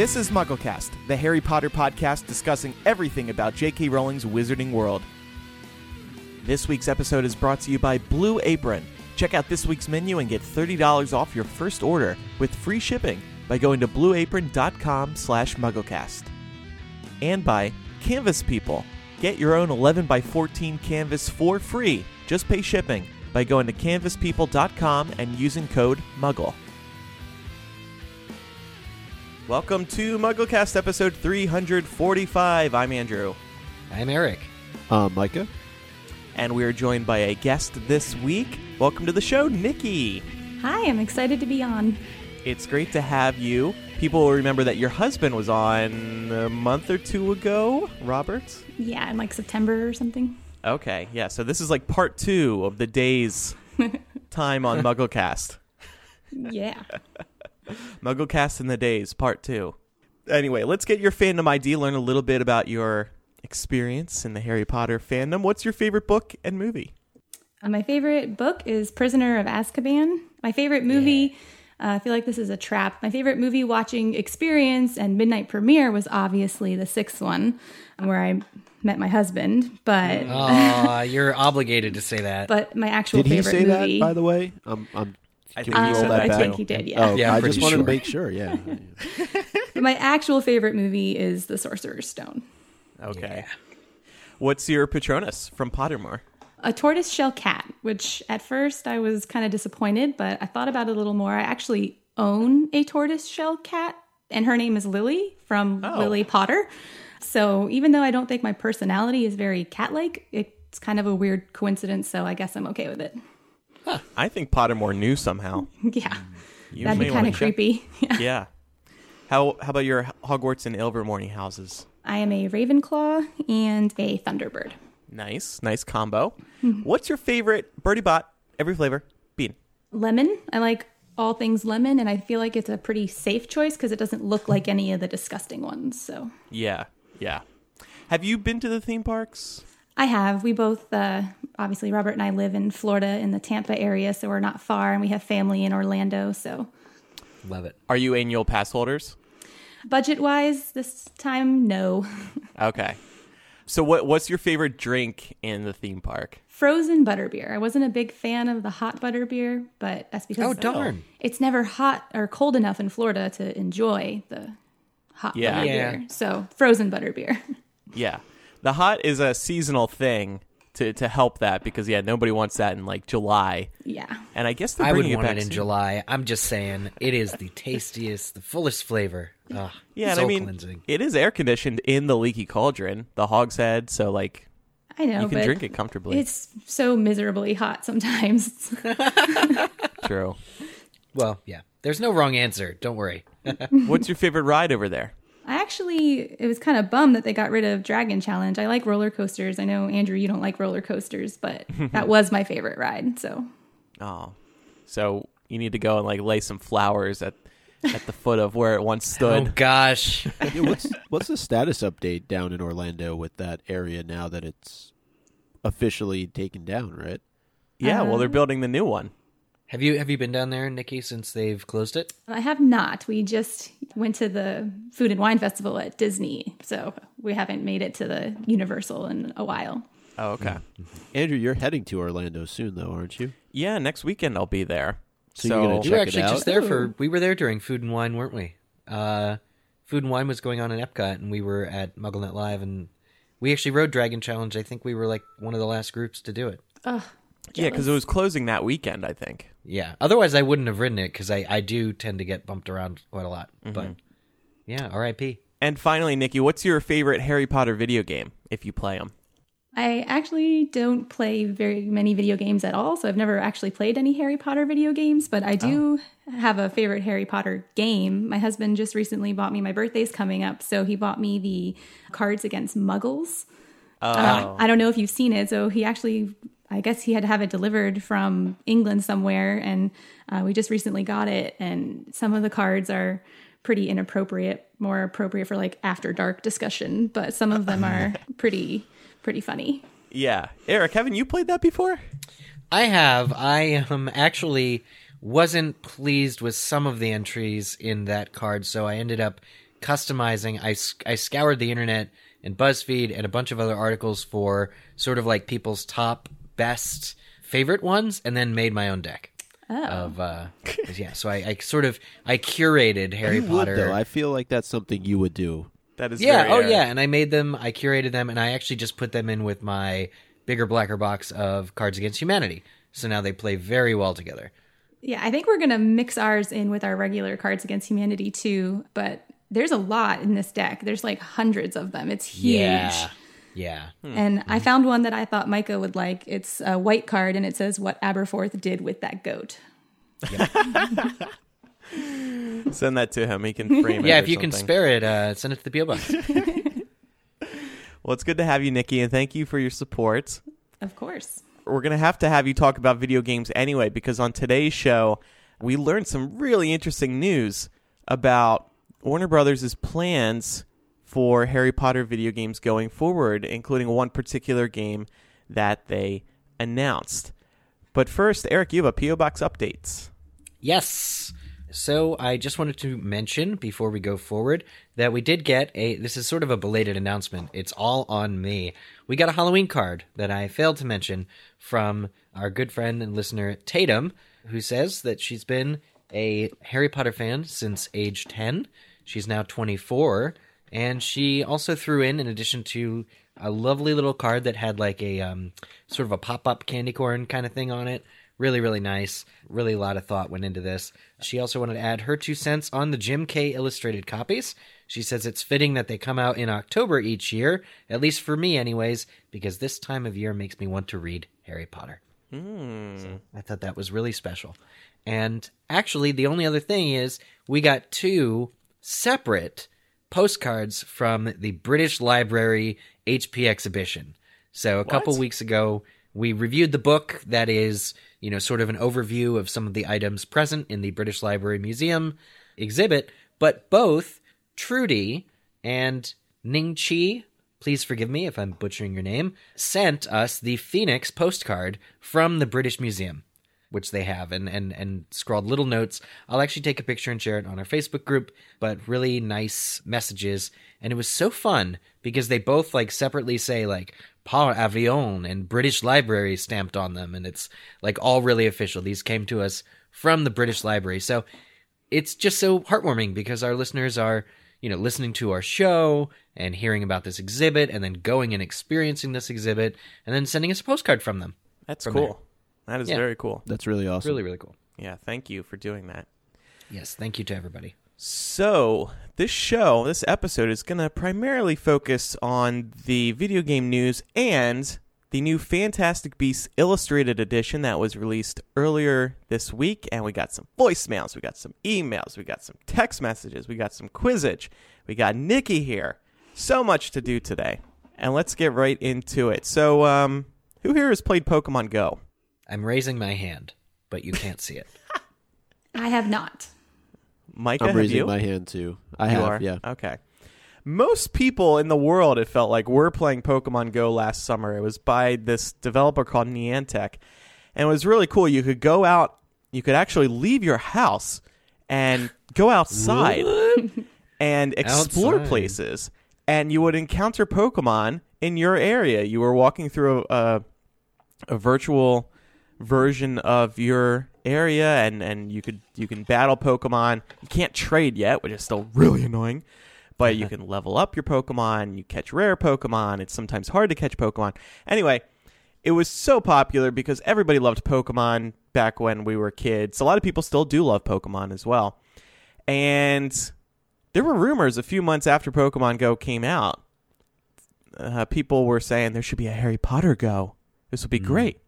This is MuggleCast, the Harry Potter podcast discussing everything about J.K. Rowling's Wizarding World. This week's episode is brought to you by Blue Apron. Check out this week's menu and get $30 off your first order with free shipping by going to blueapron.com slash mugglecast. And by Canvas People. Get your own 11 by 14 canvas for free. Just pay shipping by going to canvaspeople.com and using code MUGGLE. Welcome to MuggleCast episode 345. I'm Andrew, I'm Eric. Uh, Micah? and we are joined by a guest this week. Welcome to the show, Nikki. Hi, I'm excited to be on. It's great to have you. People will remember that your husband was on a month or two ago, Robert. Yeah, in like September or something. Okay, yeah, so this is like part two of the day's time on MuggleCast. Yeah. MuggleCast in the Days, Part 2. Anyway, let's get your fandom ID, learn a little bit about your experience in the Harry Potter fandom. What's your favorite book and movie? Uh, my favorite book is Prisoner of Azkaban. My favorite movie, uh, I feel like this is a trap. My favorite movie watching experience and midnight premiere was obviously the sixth one, where I met my husband. But Aw, you're obligated to say that. but my actual Did he favorite say movie. that, by the way? I'm, I'm, I think we he roll said that that I back? think he did. Yeah. Oh, Yeah, I'm I just wanted sure. to make sure, yeah. My actual favorite movie is The Sorcerer's Stone. Okay. What's your Patronus from Pottermore? a tortoise shell cat, which at first I was kind of disappointed, but I thought about it a little more. I actually own a tortoise shell cat, and her name is Lily from Oh. Lily Potter. So even though I don't think my personality is very cat like, it's kind of a weird coincidence, so I guess I'm okay with it. I think Pottermore knew somehow. Yeah. You That'd be kind of creepy. Yeah. How how about your Hogwarts and Ilvermorny houses? I am a Ravenclaw and a Thunderbird. Nice, nice combo. Mm-hmm. What's your favorite Bertie Bott? Every flavor bean. Lemon. I like all things lemon, and I feel like it's a pretty safe choice because it doesn't look like any of the disgusting ones. So Yeah, yeah. Have you been to the theme parks? I have. We both, uh, obviously, Robert and I live in Florida in the Tampa area, so we're not far, and we have family in Orlando. So, Love it. Are you annual pass holders? budget wise, this time, no. Okay. So what what's your favorite drink in the theme park? Frozen butterbeer. I wasn't a big fan of the hot butterbeer, but that's because Oh, darn. it's never hot or cold enough in Florida to enjoy the hot Yeah. butterbeer. Yeah. So, frozen butterbeer. Yeah. The hot is a seasonal thing to to help that because yeah, nobody wants that in like July. yeah. And I guess they're I wouldn't want it it in soon. July. I'm just saying, it is the tastiest, the fullest flavor. Ugh, Yeah, and I mean cleansing. it is air conditioned in the leaky cauldron, the hogshead, so like I know. you can but drink it comfortably. It's so miserably hot sometimes. True. Well, yeah. There's no wrong answer. Don't worry. What's your favorite ride over there? I actually, it was kind of bummed that they got rid of Dragon Challenge. I like roller coasters. I know Andrew, you don't like roller coasters, but that was my favorite ride. So Oh. So you need to go and like lay some flowers at at the foot of where it once stood. Oh, gosh. Yeah, what's, what's the status update down in Orlando with that area now that it's officially taken down, right? Yeah, well they're Um, building the new one. Have you have you been down there, Nikki, since they've closed it? I have not. We just went to the Food and Wine Festival at Disney. So we haven't made it to the Universal in a while. Oh, okay. Andrew, you're heading to Orlando soon, though, aren't you? Yeah, next weekend I'll be there. So you're gonna We Check were it actually out. just there for. We were there during Food and Wine, weren't we? Uh, Food and Wine was going on in Epcot, and we were at MuggleNet Live, and we actually rode Dragon Challenge. I think we were like one of the last groups to do it. Ugh. Yeah, because it was closing that weekend, I think. Yeah. Otherwise, I wouldn't have ridden it because I, I do tend to get bumped around quite a lot. Mm-hmm. But yeah, R.I.P. And finally, Nikki, what's your favorite Harry Potter video game if you play them? I actually don't play very many video games at all, so I've never actually played any Harry Potter video games, but I do have a favorite Harry Potter game. My husband just recently bought me my birthday's coming up, so he bought me the Cards Against Muggles. Uh, I don't know if you've seen it, so he actually I guess he had to have it delivered from England somewhere, and uh, we just recently got it. And some of the cards are pretty inappropriate, more appropriate for like after dark discussion, but some of them are pretty pretty funny. Yeah. Eric, haven't you played that before? I have. I um, actually wasn't pleased with some of the entries in that card, so I ended up customizing. I I scoured the internet and BuzzFeed and a bunch of other articles for sort of like people's top best favorite ones, and then made my own deck. Oh. Of uh, yeah, so I, I sort of I curated Harry you Potter. would though. I feel like that's something you would do. That is yeah, very, oh yeah, and I made them. I curated them, and I actually just put them in with my bigger blacker box of Cards Against Humanity. So now they play very well together. Yeah, I think we're going to mix ours in with our regular Cards Against Humanity too, but there's a lot in this deck. There's like hundreds of them. It's huge. Yeah, yeah. And I found one that I thought Micah would like. It's a white card and it says what Aberforth did with that goat. Send that to him. He can frame it. Yeah, or if you can spare it, uh, send it to the PO box. Well, it's good to have you, Nikki, and thank you for your support. Of course. We're going to have to have you talk about video games anyway, because on today's show, we learned some really interesting news about Warner Brothers' plans for Harry Potter video games going forward, including one particular game that they announced. But first, Eric, you have a P.O. Box updates. Yes. So I just wanted to mention before we go forward that we did get a. This is sort of a belated announcement. It's all on me. We got a Halloween card that I failed to mention from our good friend and listener Tatum, who says that she's been a Harry Potter fan since age 10. She's now 24. And she also threw in, in addition to a lovely little card that had like a um, sort of a pop up candy corn kind of thing on it. Really, really nice. Really, a lot of thought went into this. She also wanted to add her two cents on the Jim Kay illustrated copies. She says it's fitting that they come out in October each year, at least for me, anyways, because this time of year makes me want to read Harry Potter. So I thought that was really special. And actually, the only other thing is we got two separate postcards from the British Library HP exhibition. So a couple weeks ago, we reviewed the book that is, you know, sort of an overview of some of the items present in the British Library Museum exhibit, but both Trudy and Ning Chi, please forgive me if I'm butchering your name, sent us the Phoenix postcard from the British Museum, which they have, and, and, and scrawled little notes. I'll actually take a picture and share it on our Facebook group, but really nice messages. And it was so fun because they both like separately say like Par Avion and British Library stamped on them, and it's like all really official. These came to us from the British Library. So it's just so heartwarming because our listeners are, you know, listening to our show and hearing about this exhibit and then going and experiencing this exhibit and then sending us a postcard from them. That's From cool. That is Yeah. very cool. That's really awesome. Really, really cool. Yeah, thank you for doing that. Yes, thank you to everybody. So, this show, this episode is going to primarily focus on the video game news and the new Fantastic Beasts Illustrated Edition that was released earlier this week. And we got some voicemails, we got some emails, we got some text messages, we got some Quizzitch, we got Nikki here. So much to do today. And let's get right into it. So, um, who here has played Pokemon Go? I'm raising my hand, but you can't see it. I have not. Micah, I'm have raising you? my hand too. I You have, are? yeah. Okay. Most people in the world, it felt like, were playing Pokemon Go last summer. It was by this developer called Niantic. And it was really cool. You could go out, you could actually leave your house and go outside and explore Outside. places. And you would encounter Pokemon in your area. You were walking through a, a, a virtual version of your area and, and you could you can battle Pokemon. You can't trade yet, which is still really annoying. But you can level up your Pokemon, you catch rare Pokemon. It's sometimes hard to catch Pokemon. Anyway, it was so popular because everybody loved Pokemon back when we were kids. A lot of people still do love Pokemon as well. And there were rumors a few months after Pokemon Go came out. Uh, people were saying there should be a Harry Potter Go. This would be great.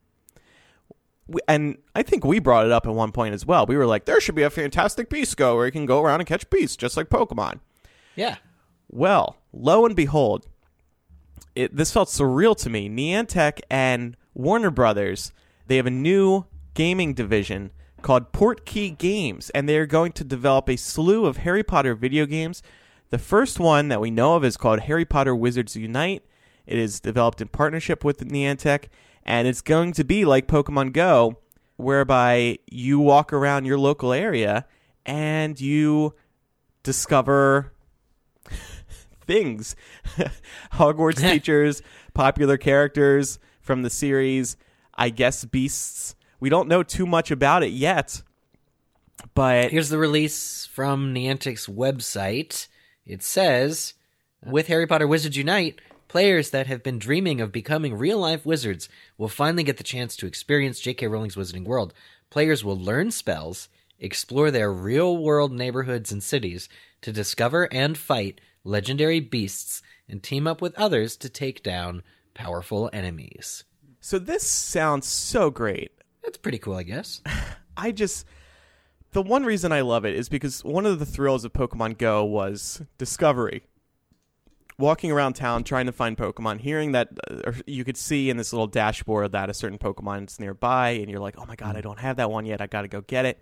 We, and I think we brought it up at one point as well. We were like, there should be a Fantastic Beast Go where you can go around and catch beasts just like Pokemon. Yeah. Well, lo and behold, it, this felt surreal to me. Niantic and Warner Brothers, they have a new gaming division called Portkey Games, and they are going to develop a slew of Harry Potter video games. The first one that we know of is called Harry Potter Wizards Unite. It is developed in partnership with Niantic, and it's going to be like Pokemon Go, whereby you walk around your local area and you discover things Hogwarts teachers, popular characters from the series, I guess beasts. We don't know too much about it yet, but Here's the release from Niantic's website. It says, with Harry Potter Wizards Unite, players that have been dreaming of becoming real life wizards will finally get the chance to experience J.K. Rowling's Wizarding World. Players will learn spells, explore their real world neighborhoods and cities to discover and fight legendary beasts, and team up with others to take down powerful enemies. so this sounds so great. That's pretty cool, I guess. I just the one reason I love it is because one of the thrills of Pokemon Go was discovery. Walking around town trying to find Pokemon, hearing that uh, you could see in this little dashboard that a certain Pokemon is nearby, and you're like, "Oh my god, I don't have that one yet. I got to go get it."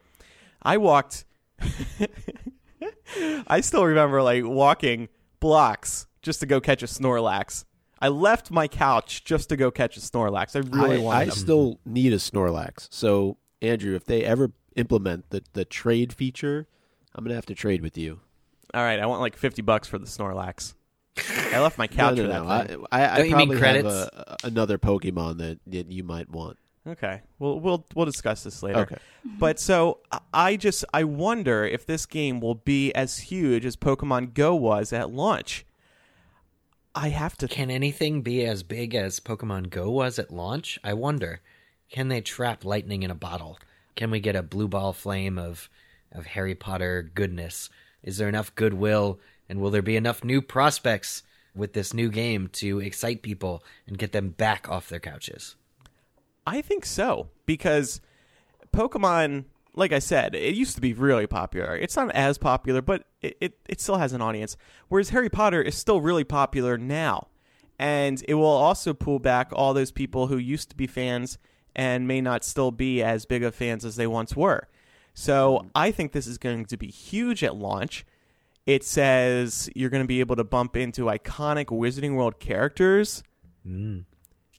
I walked. I still remember like walking blocks just to go catch a Snorlax. I left my couch just to go catch a Snorlax. I really I, wanted I them. still need a Snorlax. So, Andrew, if they ever implement the, the trade feature, I'm going to have to trade with you. All right, I want like fifty bucks for the Snorlax. I left my couch no, for no, that no. I, I, I Don't you mean probably credits? have a, another Pokemon that, that you might want. Okay, well, we'll we'll discuss this later. Okay. But so I- I just I wonder if this game will be as huge as Pokemon Go was at launch. I have to. Can anything be as big as Pokemon Go was at launch? I wonder. Can they trap lightning in a bottle? Can we get a blue ball flame of of Harry Potter goodness? Is there enough goodwill and will there be enough new prospects with this new game to excite people and get them back off their couches? I think so because Pokemon, like I said, it used to be really popular. It's not as popular, but it, it, it still has an audience. Whereas Harry Potter is still really popular now. And it will also pull back all those people who used to be fans and may not still be as big of fans as they once were. So I think this is going to be huge at launch. It says you're going to be able to bump into iconic Wizarding World characters mm.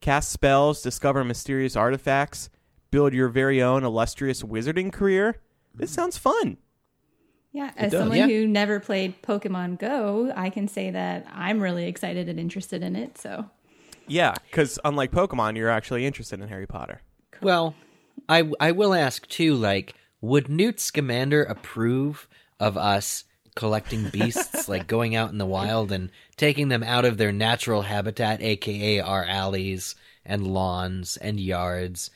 cast spells, discover mysterious artifacts, build your very own illustrious wizarding career. This mm. sounds fun. Yeah, as does. someone Yeah. who never played Pokemon Go, I can say that I'm really excited and interested in it. So, Yeah, because unlike Pokemon, you're actually interested in Harry Potter. Well, I I will ask too. Like, would Newt Scamander approve of us collecting beasts, like going out in the wild and taking them out of their natural habitat, aka our alleys and lawns and yards?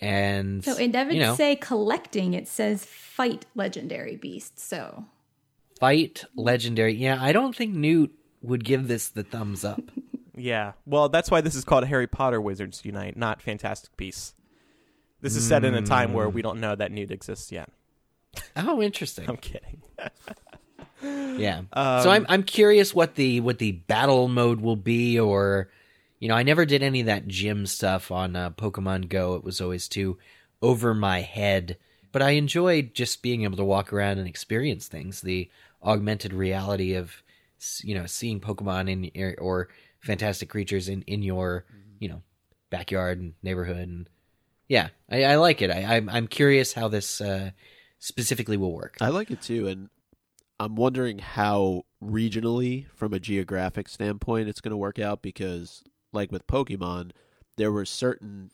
And so it doesn't you know, say collecting; it says fight legendary beasts. So, fight legendary. Yeah, I don't think Newt would give this the thumbs up. Yeah, well, that's why this is called Harry Potter Wizards Unite, not Fantastic Beasts. This is set in a time where we don't know that Newt exists yet. oh, interesting. I'm kidding. Yeah. Um, so I'm I'm curious what the what the battle mode will be, or you know, I never did any of that gym stuff on uh, Pokemon Go. It was always too over my head. But I enjoyed just being able to walk around and experience things. The augmented reality of you know seeing Pokemon in or fantastic creatures in in your you know backyard and neighborhood and yeah, I, I like it. I, I'm I'm curious how this uh, specifically will work. I like it too, and I'm wondering how regionally, from a geographic standpoint, it's going to work out because, like with Pokemon, there were certain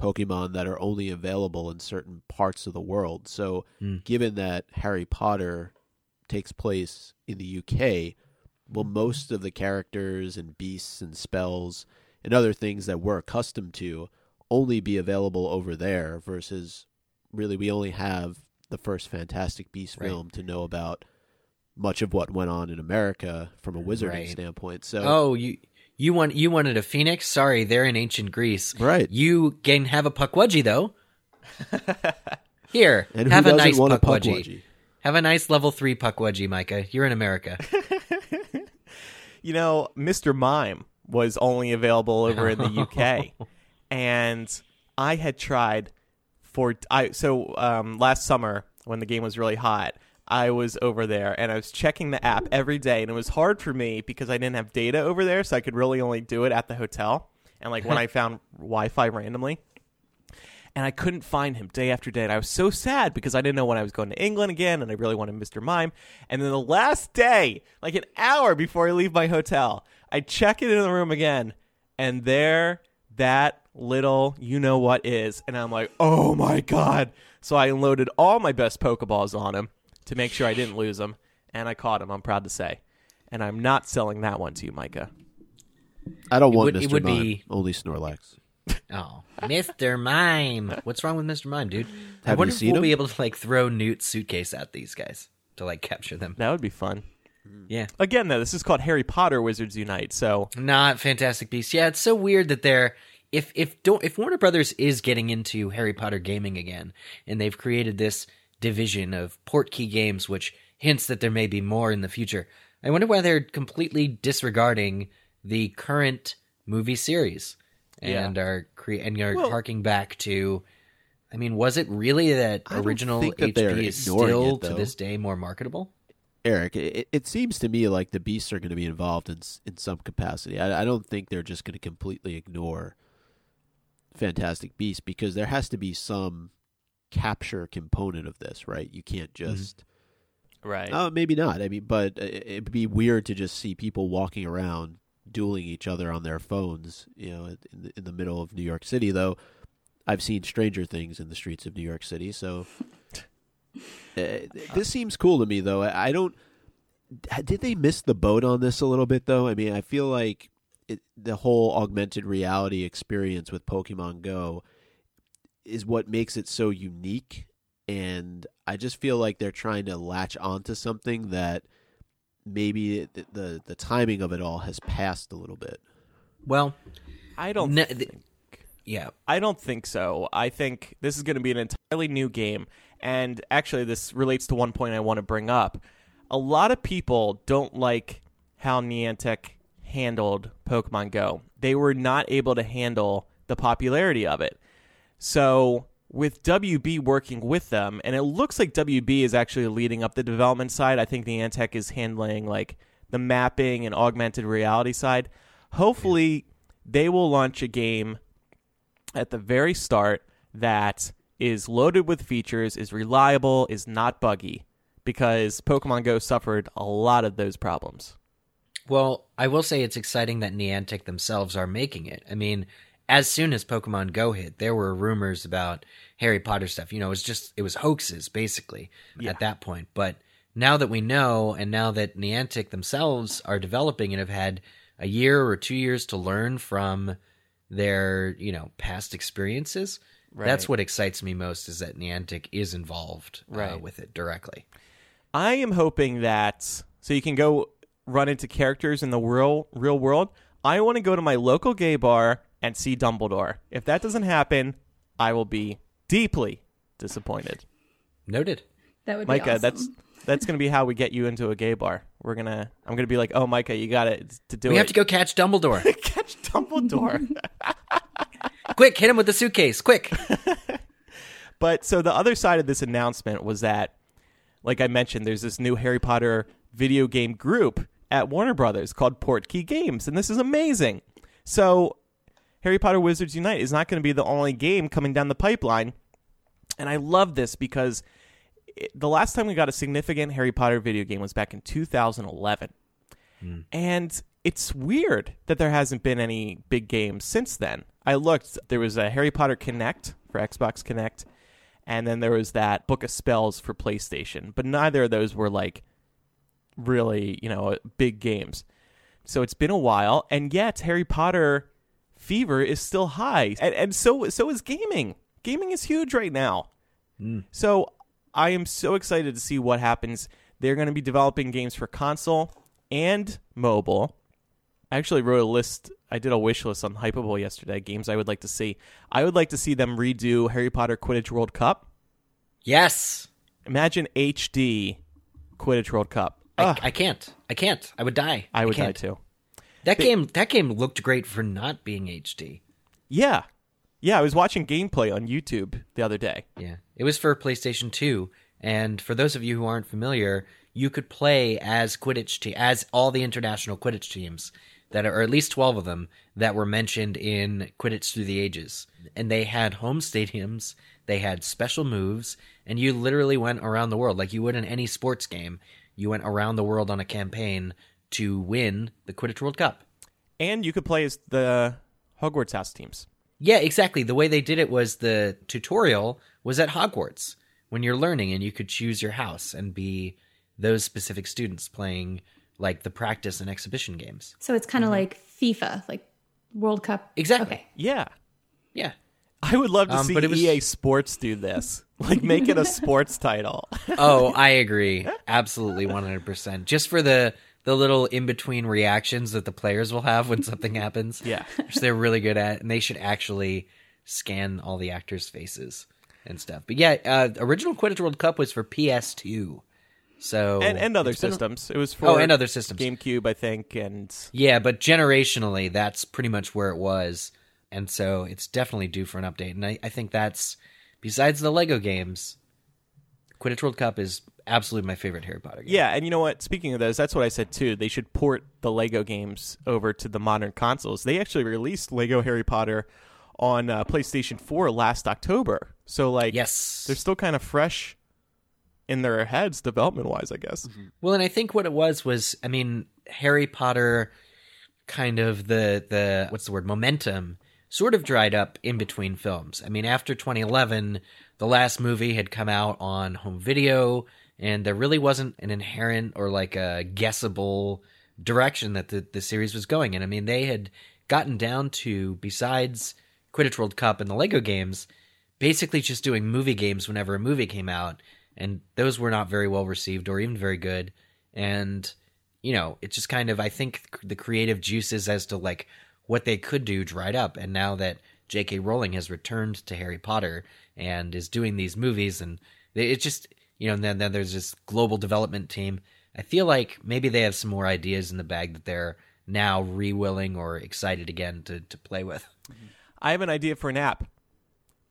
Pokemon that are only available in certain parts of the world. So, Mm. given that Harry Potter takes place in the UK, will most of the characters and beasts and spells and other things that we're accustomed to only be available over there versus really we only have the first Fantastic Beast Right. film to know about much of what went on in America from a wizarding Right. standpoint. So Oh, you you want you wanted a phoenix? Sorry, they're in ancient Greece. Right. You can have a pukwudgie though. Here, and have a nice want a pukwudgie. Pukwudgie? Have a nice level three pukwudgie, Micah. You're in America. You know, Mr. Mime was only available over in the UK, and I had tried for I so um, last summer when the game was really hot. I was over there and I was checking the app every day, and it was hard for me because I didn't have data over there, so I could really only do it at the hotel and like when I found Wi-Fi randomly. and I couldn't find him day after day. And I was so sad because I didn't know when I was going to England again, and I really wanted Mr. Mime. And then the last day, like an hour before I leave my hotel, I check it in the room again, and there that little you know what is. And I'm like, oh my God. So I unloaded all my best Pokeballs on him to make sure I didn't lose him. And I caught him, I'm proud to say. And I'm not selling that one to you, Micah. I don't want would- it Mr. would Mime, be- only Snorlax. Oh, Mr. Mime. What's wrong with Mr. Mime, dude? I Have you wonder if seen we'll him? be able to like throw Newt's suitcase at these guys to like capture them. That would be fun. Yeah. Again, though, this is called Harry Potter Wizards Unite. So Not Fantastic Beasts. Yeah, it's so weird that they're if if don't if Warner Brothers is getting into Harry Potter gaming again, and they've created this division of portkey games, which hints that there may be more in the future. I wonder why they're completely disregarding the current movie series and are cre- and are Well- harking back to. I mean, was it really that I original think that they're HP is still it, to this day more marketable? Eric, it, it seems to me like the beasts are going to be involved in in some capacity. I, I don't think they're just going to completely ignore Fantastic Beasts because there has to be some capture component of this, right? You can't just. right. Oh, maybe not. I mean, but it- it'd be weird to just see people walking around dueling each other on their phones. You know, in the, in the middle of New York City. Though, I've seen stranger things in the streets of New York City. So, uh, this seems cool to me. Though I I don't. Did they miss the boat on this a little bit? Though I mean, I feel like it, the whole augmented reality experience with Pokemon Go is what makes it so unique and I just feel like they're trying to latch onto something that maybe the the, the timing of it all has passed a little bit. Well, I don't No, think the- yeah, I don't think so. I think this is going to be an entirely new game. And actually, this relates to one point I want to bring up. A lot of people don't like how Niantic handled Pokemon Go. They were not able to handle the popularity of it. So, with WB working with them, and it looks like WB is actually leading up the development side, I think Niantic is handling like the mapping and augmented reality side. Hopefully, they will launch a game at the very start that is loaded with features, is reliable, is not buggy, because Pokemon Go suffered a lot of those problems. Well, I will say it's exciting that Niantic themselves are making it. I mean, as soon as Pokemon Go hit, there were rumors about Harry Potter stuff. You know, it was just it was hoaxes basically at that point. But now that we know, and now that Niantic themselves are developing and have had a year or two years to learn from their you know past experiences, that's what excites me most is that Niantic is involved uh, with it directly. I am hoping that so you can go run into characters in the real real world. I want to go to my local gay bar and see Dumbledore. If that doesn't happen, I will be deeply disappointed. Noted. That would be Micah, awesome. that's that's gonna be how we get you into a gay bar. We're gonna I'm gonna be like, oh Micah, you got it to do We it. have to go catch Dumbledore. catch Dumbledore. quick, hit him with the suitcase. Quick. But so the other side of this announcement was that, like I mentioned, there's this new Harry Potter video game group at Warner Brothers called Portkey Games, and this is amazing. So, Harry Potter Wizards Unite is not going to be the only game coming down the pipeline, and I love this because it, the last time we got a significant Harry Potter video game was back in 2011, hmm. and it's weird that there hasn't been any big games since then. I looked; there was a Harry Potter Kinect for Xbox Kinect, and then there was that Book of Spells for PlayStation. But neither of those were like really, you know, big games. So it's been a while, and yet Harry Potter fever is still high, and, and so so is gaming. Gaming is huge right now. Mm. So I am so excited to see what happens. They're going to be developing games for console and mobile. I actually wrote a list. I did a wish list on Hypable yesterday. Games I would like to see. I would like to see them redo Harry Potter Quidditch World Cup. Yes. Imagine HD Quidditch World Cup. I, I can't. I can't. I would die. I would die too. That game. That game looked great for not being HD. Yeah, yeah. I was watching gameplay on YouTube the other day. Yeah, it was for PlayStation Two. And for those of you who aren't familiar, you could play as Quidditch te- as all the international Quidditch teams that are or at least 12 of them that were mentioned in Quidditch Through the Ages. And they had home stadiums, they had special moves, and you literally went around the world like you would in any sports game. You went around the world on a campaign to win the Quidditch World Cup. And you could play as the Hogwarts house teams. Yeah, exactly. The way they did it was the tutorial was at Hogwarts when you're learning and you could choose your house and be those specific students playing like the practice and exhibition games. So it's kind of like FIFA, like World Cup. Exactly. Okay. Yeah. Yeah. I would love to Um, see but it was- EA Sports do this. Like make it a sports title. Oh, I agree. Absolutely 100%. Just for the the little in-between reactions that the players will have when something happens. Yeah. Which they're really good at and they should actually scan all the actors' faces and stuff. But yeah, uh, original Quidditch World Cup was for PS2. So and and other it's been a- systems. It was for Oh, and other systems. GameCube, I think, and Yeah, but generationally, that's pretty much where it was. And so it's definitely due for an update. And I, I think that's, besides the Lego games, Quidditch World Cup is absolutely my favorite Harry Potter game. yeah. And you know what? Speaking of those, that's what I said too. They should port the Lego games over to the modern consoles. They actually released Lego Harry Potter on uh, PlayStation 4 last October. So like, Yes. they're still kind of fresh in their heads, development wise, I guess. Well, and I think what it was was, I mean, Harry Potter kind of the, the, what's the word, momentum sort of dried up in between films. I mean, after 2011, the last movie had come out on home video, and there really wasn't an inherent or like a guessable direction that the, the series was going in. I mean, they had gotten down to, besides Quidditch World Cup and the Lego games, basically just doing movie games whenever a movie came out, and those were not very well received or even very good. And you know, it's just kind of I think the creative juices as to like what they could do dried up, and now that J.K. Rowling has returned to Harry Potter and is doing these movies, and it just you know, and then, then there's this global development team. I feel like maybe they have some more ideas in the bag that they're now re-willing or excited again to to play with. I have an idea for an app.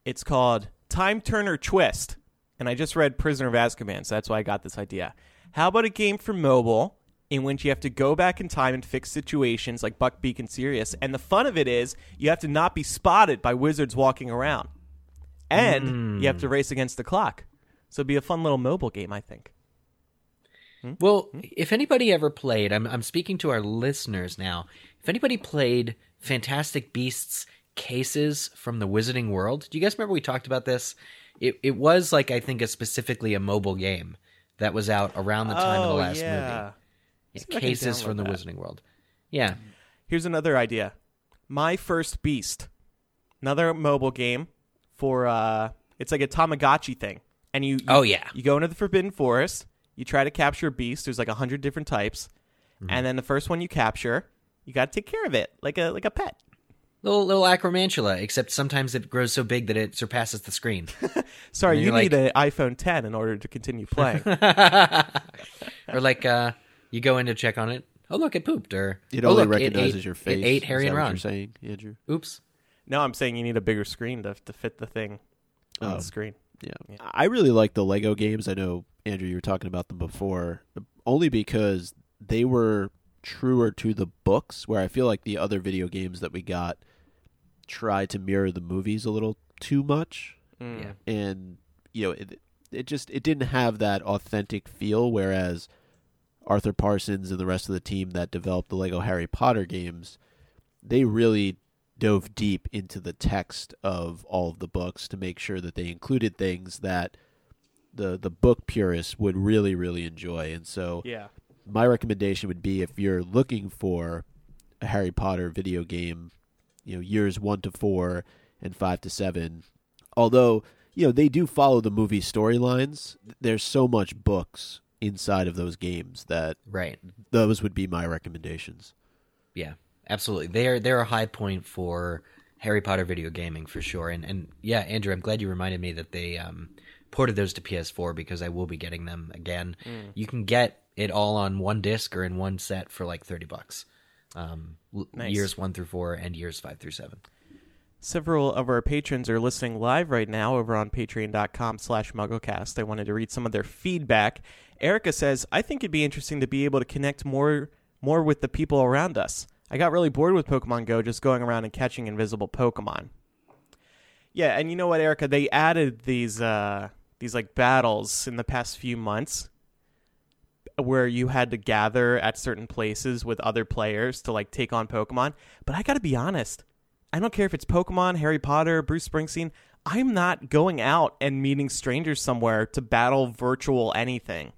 It's called Time Turner Twist. And I just read Prisoner of Azkaban, so that's why I got this idea. How about a game for mobile in which you have to go back in time and fix situations like Buckbeak and Sirius? And the fun of it is you have to not be spotted by wizards walking around. And you have to hmm. race against the clock. So it'd be a fun little mobile game, I think. Well, if anybody ever played, I'm I'm speaking to our listeners now. If anybody played Fantastic Beasts cases from the Wizarding World, do you guys remember we talked about this? It it was like I think a specifically a mobile game that was out around the time of the Oh, last yeah. movie. Yeah, See if I can cases from the that. Wizarding World. Yeah. Here's another idea. My First Beast. Another mobile game for uh it's like a Tamagotchi thing. And you, you Oh, yeah. You go into the Forbidden Forest, you try to capture a beast, there's like a hundred different types. Mm-hmm. And then the first one you capture, you gotta take care of it, like a like a pet. Little little acromantula, except sometimes it grows so big that it surpasses the screen. Sorry, you you're need an iPhone ten in order to continue playing. or like uh you go in to check on it. Oh look, it pooped. Or It oh, only look, recognizes it ate, your face. It ate Is Harry that and Ron. You're saying, Andrew? Oops. no, I'm saying you need a bigger screen to to fit the thing on Oh. the screen. Yeah. I really like the Lego games. I know Andrew, you were talking about them before, only because they were truer to the books. Where I feel like the other video games that we got tried to mirror the movies a little too much, Mm. Yeah. and you know, it, it just it didn't have that authentic feel. Whereas Arthur Parsons and the rest of the team that developed the Lego Harry Potter games, they really dove deep into the text of all of the books to make sure that they included things that the the book purists would really really enjoy. And so Yeah. my recommendation would be if you're looking for a Harry Potter video game, you know, years 1 to 4 and 5 to 7, although, you know, they do follow the movie storylines, there's so much books inside of those games that Right. those would be my recommendations. Yeah, absolutely. They're they're a high point for Harry Potter video gaming for sure. And and yeah, Andrew, I'm glad you reminded me that they um, ported those to PS4 because I will be getting them again. Mm. You can get it all on one disc or in one set for like thirty bucks. Um, Nice. Years one through four and years five through seven. Several of our patrons are listening live right now over on patreon.com slash mugglecast. I wanted to read some of their feedback. Erica says, I think it'd be interesting to be able to connect more more with the people around us. I got really bored with Pokemon Go just going around and catching invisible Pokemon. Yeah, and you know what, Erica? They added these uh these like battles in the past few months where you had to gather at certain places with other players to like take on Pokemon. But I got to be honest, I don't care if it's Pokemon, Harry Potter, Bruce Springsteen. I'm not going out and meeting strangers somewhere to battle virtual anything.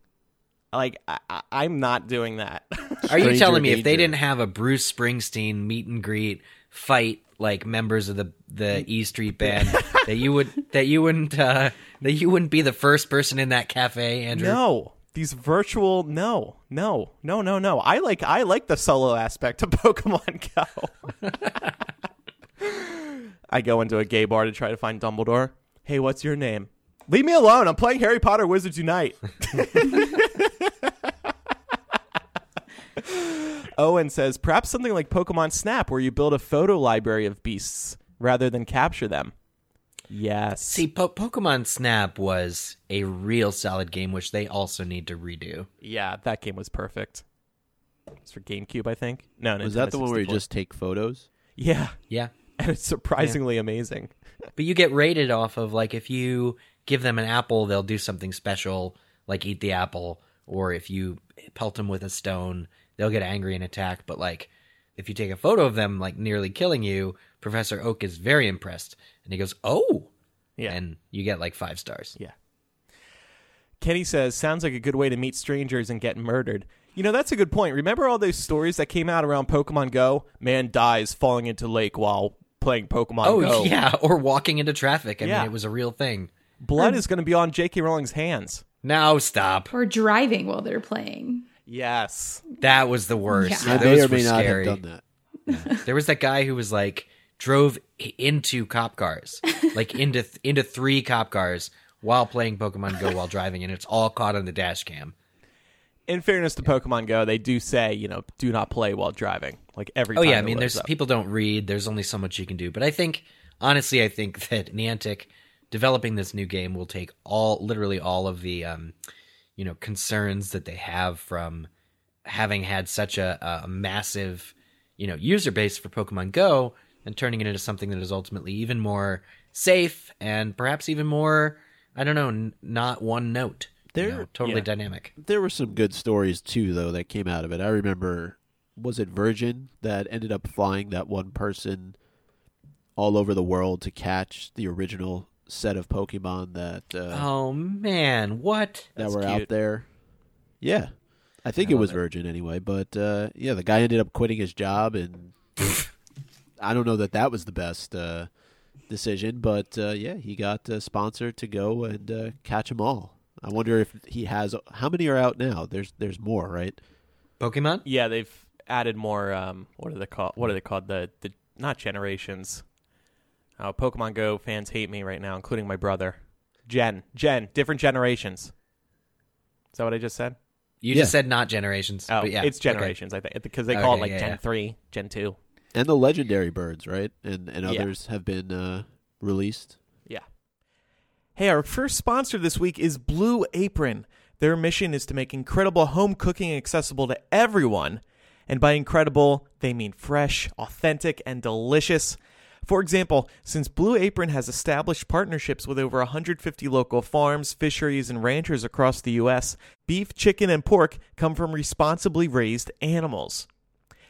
Like I, am not doing that. Are you telling me danger. if they didn't have a Bruce Springsteen meet and greet fight like members of the the E Street Band that you would that you wouldn't uh, that you wouldn't be the first person in that cafe, Andrew? No, these virtual no no no no no. I like I like the solo aspect of Pokemon Go. I go into a gay bar to try to find Dumbledore. Hey, what's your name? Leave me alone. I'm playing Harry Potter Wizards Unite. Owen says perhaps something like Pokemon Snap, where you build a photo library of beasts rather than capture them. Yes. See, po- Pokemon Snap was a real solid game, which they also need to redo. Yeah, that game was perfect. It's for GameCube, I think. No, no. was that the one where you just take photos? Yeah, yeah, and it's surprisingly yeah. amazing. but you get rated off of like if you give them an apple, they'll do something special, like eat the apple, or if you pelt them with a stone, they'll get angry and attack. But like if you take a photo of them like nearly killing you, Professor Oak is very impressed and he goes, "Oh." Yeah. And you get like 5 stars. Yeah. Kenny says, "Sounds like a good way to meet strangers and get murdered." You know, that's a good point. Remember all those stories that came out around Pokemon Go? Man dies falling into lake while playing Pokemon oh, Go. yeah, or walking into traffic. I yeah. mean, it was a real thing. Blood um, is going to be on J.K. Rowling's hands. Now stop. Or driving while they're playing. Yes. That was the worst. Yeah. They may or may not scary. have done that. there was that guy who was like drove into cop cars, like into into three cop cars while playing Pokemon Go while driving, and it's all caught on the dash cam. In fairness to Pokemon Go, they do say you know do not play while driving. Like every oh yeah, I mean there's up. people don't read. There's only so much you can do, but I think honestly, I think that Niantic developing this new game will take all literally all of the um, you know concerns that they have from having had such a, a massive you know user base for Pokemon Go and turning it into something that is ultimately even more safe and perhaps even more I don't know n- not one note. There, you know, totally yeah. dynamic. There were some good stories too, though, that came out of it. I remember, was it Virgin that ended up flying that one person all over the world to catch the original set of Pokemon that. Uh, oh man, what? That That's were cute. out there. Yeah, I think I it was it. Virgin anyway, but uh, yeah, the guy ended up quitting his job, and I don't know that that was the best uh, decision, but uh, yeah, he got uh, sponsored to go and uh, catch them all. I wonder if he has how many are out now. There's there's more, right? Pokemon? Yeah, they've added more. Um, what are they called? What are they called? The the not generations. Oh, Pokemon Go fans hate me right now, including my brother. Gen, Gen, different generations. Is that what I just said? You yeah. just said not generations. Oh, yeah. it's generations, okay. I think, because they call okay, it like yeah, Gen yeah. three, Gen two, and the legendary birds, right? And and others have been uh, released. Yeah. Hey, our first sponsor this week is Blue Apron. Their mission is to make incredible home cooking accessible to everyone. And by incredible, they mean fresh, authentic, and delicious. For example, since Blue Apron has established partnerships with over 150 local farms, fisheries, and ranchers across the U.S., beef, chicken, and pork come from responsibly raised animals.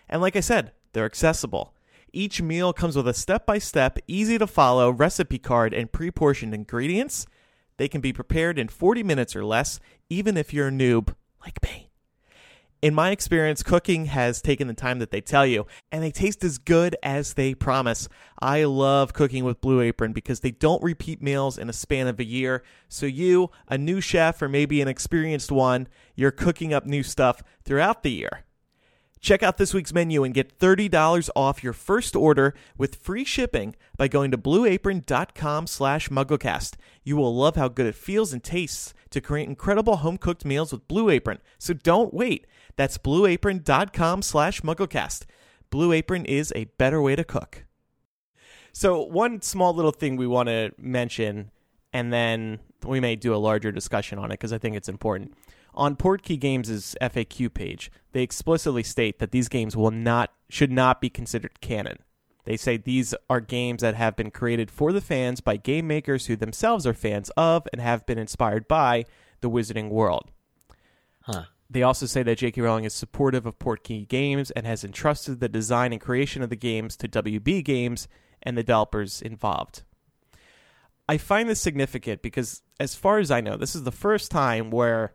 And like I said, they're accessible. Each meal comes with a step by step, easy to follow recipe card and pre portioned ingredients. They can be prepared in 40 minutes or less, even if you're a noob like me in my experience, cooking has taken the time that they tell you, and they taste as good as they promise. I love cooking with Blue Apron because they don't repeat meals in a span of a year. So, you, a new chef, or maybe an experienced one, you're cooking up new stuff throughout the year. Check out this week's menu and get $30 off your first order with free shipping by going to blueapron.com slash mugglecast. You will love how good it feels and tastes to create incredible home-cooked meals with Blue Apron. So don't wait. That's blueapron.com slash mugglecast. Blue Apron is a better way to cook. So one small little thing we want to mention, and then we may do a larger discussion on it because I think it's important. On Portkey Games' FAQ page, they explicitly state that these games will not should not be considered canon. They say these are games that have been created for the fans by game makers who themselves are fans of and have been inspired by the Wizarding World. Huh. They also say that J.K. Rowling is supportive of Portkey Games and has entrusted the design and creation of the games to WB Games and the developers involved. I find this significant because, as far as I know, this is the first time where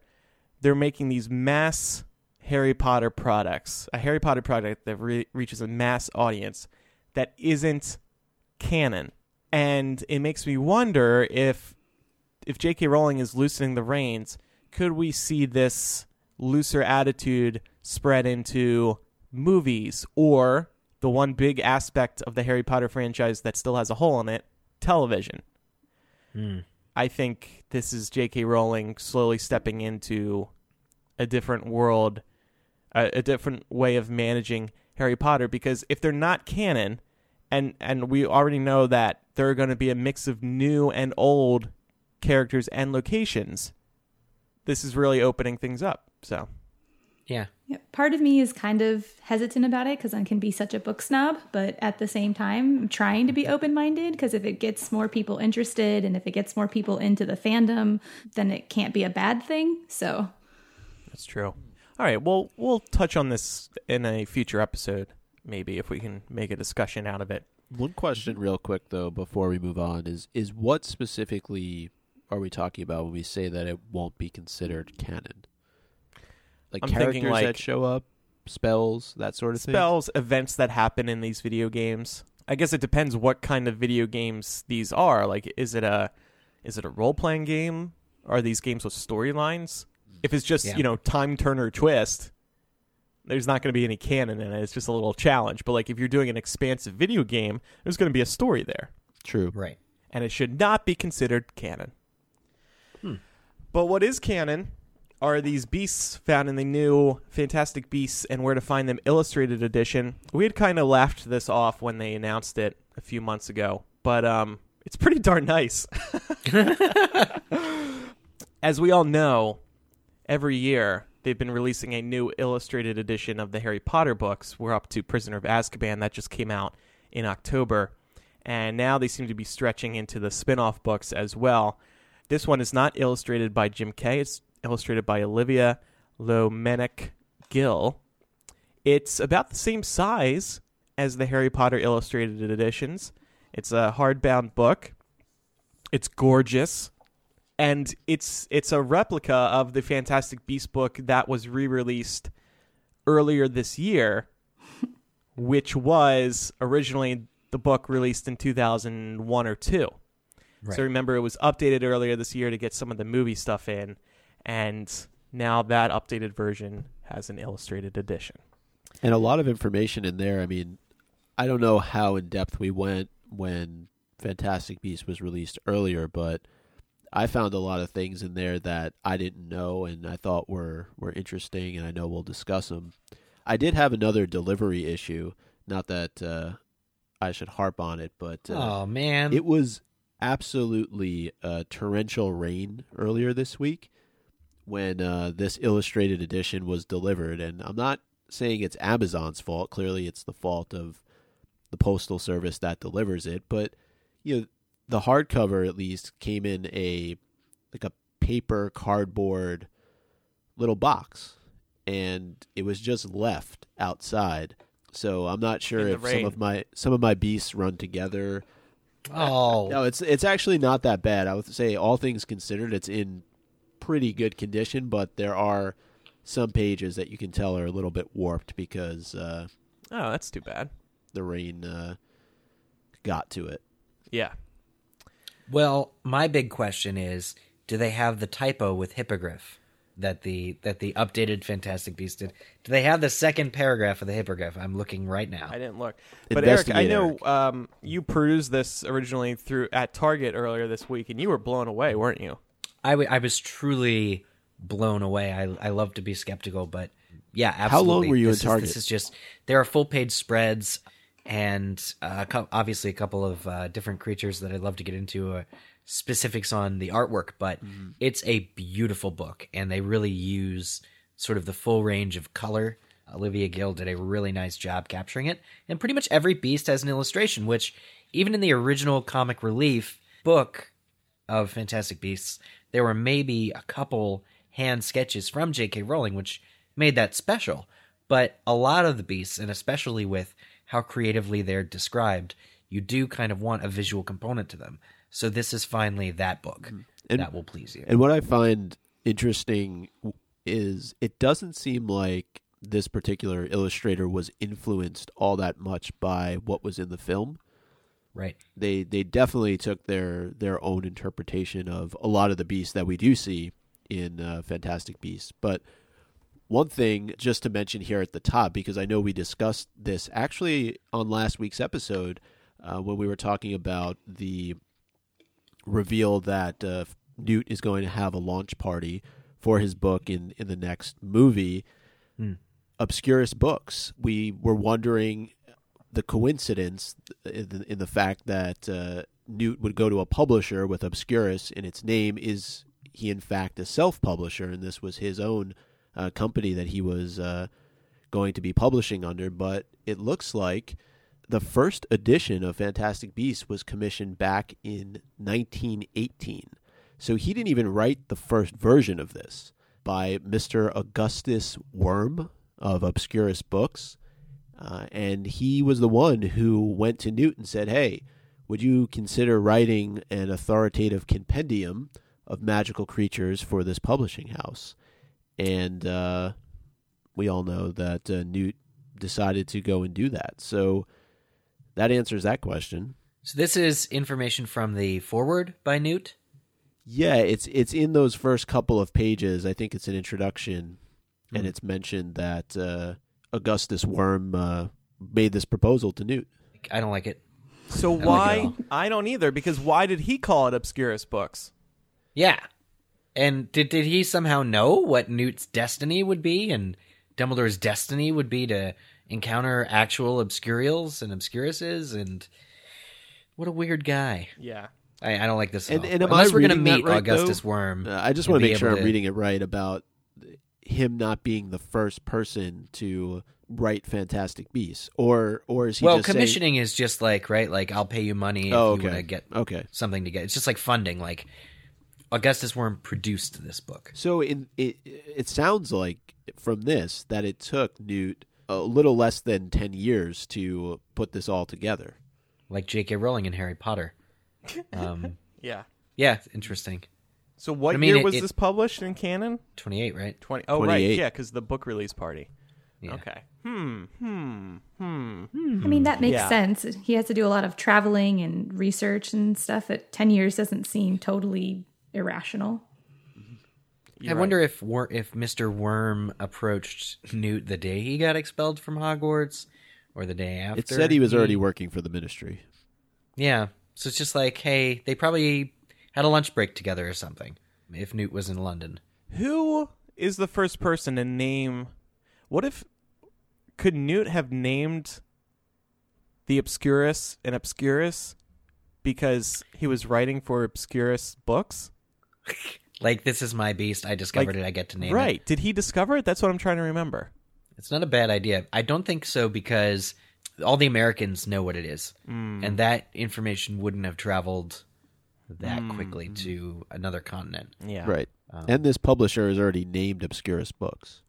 they're making these mass Harry Potter products, a Harry Potter product that re- reaches a mass audience that isn't canon. And it makes me wonder if if J.K. Rowling is loosening the reins, could we see this looser attitude spread into movies or the one big aspect of the Harry Potter franchise that still has a hole in it, television? Hmm. I think this is J.K. Rowling slowly stepping into a different world, a, a different way of managing Harry Potter. Because if they're not canon, and and we already know that there are going to be a mix of new and old characters and locations, this is really opening things up. So Yeah. Yeah, part of me is kind of hesitant about it because I can be such a book snob, but at the same time, I'm trying to be open minded because if it gets more people interested and if it gets more people into the fandom, then it can't be a bad thing. So, that's true. All right, well, we'll touch on this in a future episode, maybe if we can make a discussion out of it. One question, real quick though, before we move on, is is what specifically are we talking about when we say that it won't be considered canon? Like I'm characters like- that show up, spells, that sort of thing. spells, events that happen in these video games. I guess it depends what kind of video games these are. Like, is it a is it a role playing game? Are these games with storylines? If it's just Yeah. you know time turner twist, there's not going to be any canon in it. It's just a little challenge. But like if you're doing an expansive video game, there's going to be a story there, True. Right. and it should not be considered canon. Hmm. But what is canon are these beasts found in the new Fantastic Beasts and Where to Find Them Illustrated Edition. We had kind of laughed this off when they announced it a few months ago, but um, it's pretty darn nice. As we all know, every year they've been releasing a new illustrated edition of the Harry Potter books. We're up to Prisoner of Azkaban, that just came out in October. And now they seem to be stretching into the spin off books as well. This one is not illustrated by Jim Kay, it's illustrated by Olivia Lomenech Gill. It's about the same size as the Harry Potter illustrated editions. It's a hardbound book. It's gorgeous. And it's it's a replica of the Fantastic Beast book that was re-released earlier this year, which was originally the book released in 2001 or 2. Right. So remember, it was updated earlier this year to get some of the movie stuff in, and now that updated version has an illustrated edition. And a lot of information in there. I mean, I don't know how in depth we went when Fantastic Beasts was released earlier, but I found a lot of things in there that I didn't know and I thought were were interesting, and I know we'll discuss them. I did have another delivery issue. Not that uh, I should harp on it, but uh, oh man. it was absolutely uh, torrential rain earlier this week when uh, this illustrated edition was delivered. And I'm not saying it's Amazon's fault. Clearly, it's the fault of the postal service that delivers it. But you know, the hardcover at least came in a like a paper cardboard little box, and it was just left outside. So I'm not sure In the if some of my some of my beasts run together. oh. No, it's it's actually not that bad. I would say all things considered, it's in pretty good condition, but there are some pages that you can tell are a little bit warped because uh, Oh, that's too bad. the rain uh, got to it. Yeah. Well, my big question is, do they have the typo with hippogriff that the that the updated Fantastic Beast did? Do they have the second paragraph of the hippogriff? I'm looking right now. I didn't look. But Eric, I know Eric. um, you perused this originally through at Target earlier this week, and you were blown away, weren't you? I, w- I was truly blown away. I I love to be skeptical, but yeah, how long absolutely. were you this in is- Target? This is just there are full page spreads. and uh, a cou- obviously a couple of uh, different creatures that I'd love to get into uh, specifics on the artwork. But it's a beautiful book, and they really use sort of the full range of color. Olivia Gill did a really nice job capturing it, and pretty much every beast has an illustration. Which even in the original comic relief book of Fantastic Beasts, there were maybe a couple hand sketches from J.K. Rowling, which made that special. But a lot of the beasts, and especially with how creatively they're described, you do kind of want a visual component to them. So this is finally that book mm-hmm. And- that will please you. And what I find interesting is it doesn't seem like this particular illustrator was influenced all that much by what was in the film. Right. They they definitely took their their own interpretation of a lot of the beasts that we do see in uh, Fantastic Beasts. But one thing just to mention here at the top, because I know we discussed this actually on last week's episode uh, when we were talking about the reveal that uh, Newt is going to have a launch party for his book in in the next movie. Obscurus Books. We were wondering the coincidence in the, in the fact that uh, Newt would go to a publisher with Obscurus in its name. Is he in fact a self-publisher, and this was his own uh, company that he was uh, going to be publishing under? But it looks like the first edition of Fantastic Beasts was commissioned back in 1918. So he didn't even write the first version of this by Mr. Augustus Worm of Obscurus Books. Uh, and he was the one who went to Newt and said, Hey, would you consider writing an authoritative compendium of magical creatures for this publishing house? And uh, we all know that uh, Newt decided to go and do that. So that answers that question. So this is information from the foreword by Newt. Yeah, it's it's in those first couple of pages. I think it's an introduction, and it's mentioned that uh, Augustus Worm uh, made this proposal to Newt. I don't like it. So like it why? all. I don't either. Because why did he call it Obscurus Books? Yeah. And did did he somehow know what Newt's destiny would be and Dumbledore's destiny would be to encounter actual Obscurials and Obscuruses and what a weird guy. Yeah. I, I don't like this at And- all. and am Unless I we're gonna meet right, Augustus though? Worm. Uh, I just want to make sure I'm to- reading it right about him not being the first person to write Fantastic Beasts, or or is he Well, just saying- commissioning is just like right, like I'll pay you money if Oh, you okay. want to get Okay. something to get. It's just like funding. Like Augustus Worm produced this book. So in it it sounds like from this that it took Newt a little less than ten years to put this all together. like J.K. Rowling and Harry Potter. Um, Yeah. yeah, interesting. So what I mean, year it- was it- this published in canon? Twenty eight, right? Twenty. Oh right, 28. yeah, because the book release party. Yeah. Okay. Hmm. Hmm. Hmm. I mean, that makes Yeah. sense. He has to do a lot of traveling and research and stuff. At 10 years doesn't seem totally irrational. I wonder if Wor- if Mister Worm approached Newt the day he got expelled from Hogwarts, or the day after. It said he was already working for the Ministry. Yeah, so it's just like, hey, they probably had a lunch break together or something. If Newt was in London, Who is the first person to name? What if could Newt have named the Obscurus and Obscurus because he was writing for Obscurus books? like this is my beast. I discovered Like, it. I get to name it. right. Did he discover it? That's what I'm trying to remember. It's not a bad idea. I don't think so because all the Americans know what it is, hmm. and that information wouldn't have traveled that quickly to another continent. Yeah. Right. and this publisher has already named Obscurus Books.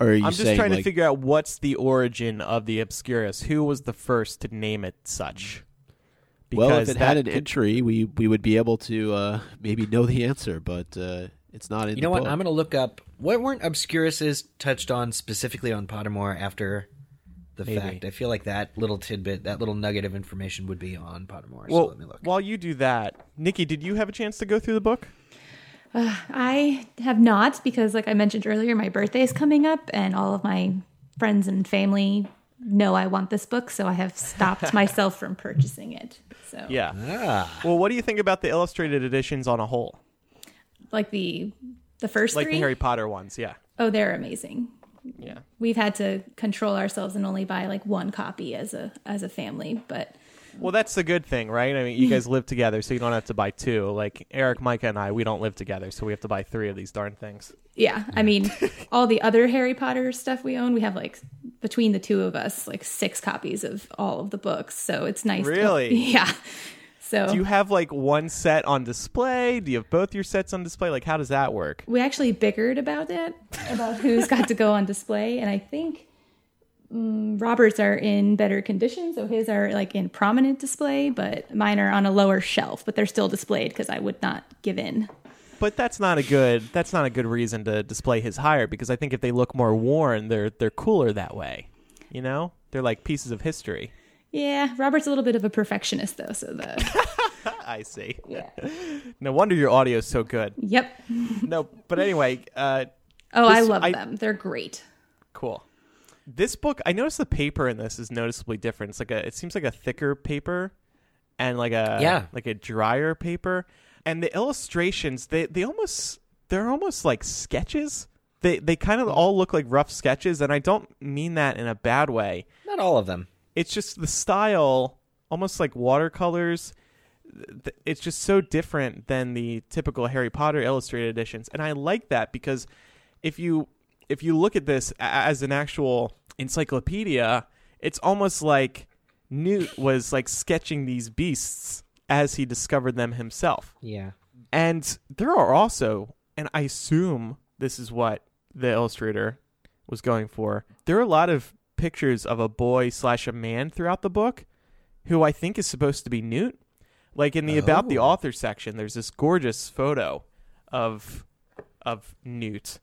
Or are you I'm just saying trying to figure out what's the origin of the Obscurus. Who was the first to name it such? well, if it had an could- entry, we we would be able to uh, maybe know the answer, but uh, it's not in. You the know what? book. I'm going to look up what weren't Obscuruses touched on specifically on Pottermore after the Maybe. fact. I feel like that little tidbit, that little nugget of information would be on Pottermore. so Well, let me look. while you do that, Nikki, did you have a chance to go through the book? I have not because, like I mentioned earlier, my birthday is coming up, and all of my friends and family know I want this book, so I have stopped myself from purchasing it. So, Yeah. ah, Well, what do you think about the illustrated editions on a whole? like the the first Like three. the Harry Potter ones, yeah. oh, they're amazing. Yeah. we've had to control ourselves and only buy like one copy as a as a family. But Well, that's the good thing, right? I mean, you guys live together, so you don't have to buy two. Like Eric, Micah, and I, we don't live together, so we have to buy three of these darn things. yeah, I mean, all the other Harry Potter stuff we own, we have like between the two of us, like six copies of all of the books. So it's nice. to- Really? yeah. So Do you have like one set on display? Do you have both your sets on display? Like, how does that work? we actually bickered about it, about who's got to go on display, and I think mm, Robert's are in better condition, so his are like in prominent display, but mine are on a lower shelf, but they're still displayed because I would not give in. But that's not a good. That's not a good reason to display his higher because I think if they look more worn, they're they're cooler that way. You know, they're like pieces of history. Yeah, Robert's a little bit of a perfectionist though, so the I see. yeah. No wonder your audio is so good. Yep. No, but anyway, uh, Oh, I love I- them. They're great. Cool. This book, I noticed the paper in this is noticeably different. It's like a, it seems like a thicker paper, and like a Yeah. like a drier paper, and the illustrations they they almost they're almost like sketches. They they kind of all look like rough sketches, and I don't mean that in a bad way. Not all of them. It's just the style, almost like watercolors. Th- It's just so different than the typical Harry Potter illustrated editions, and I like that because if you if you look at this as an actual encyclopedia, it's almost like Newt was like sketching these beasts as he discovered them himself. Yeah. And there are also, and I assume this is what the illustrator was going for. There are a lot of pictures of a boy slash a man throughout the book, who I think is supposed to be Newt. Like in the about the Oh. author section, there's this gorgeous photo of of Newt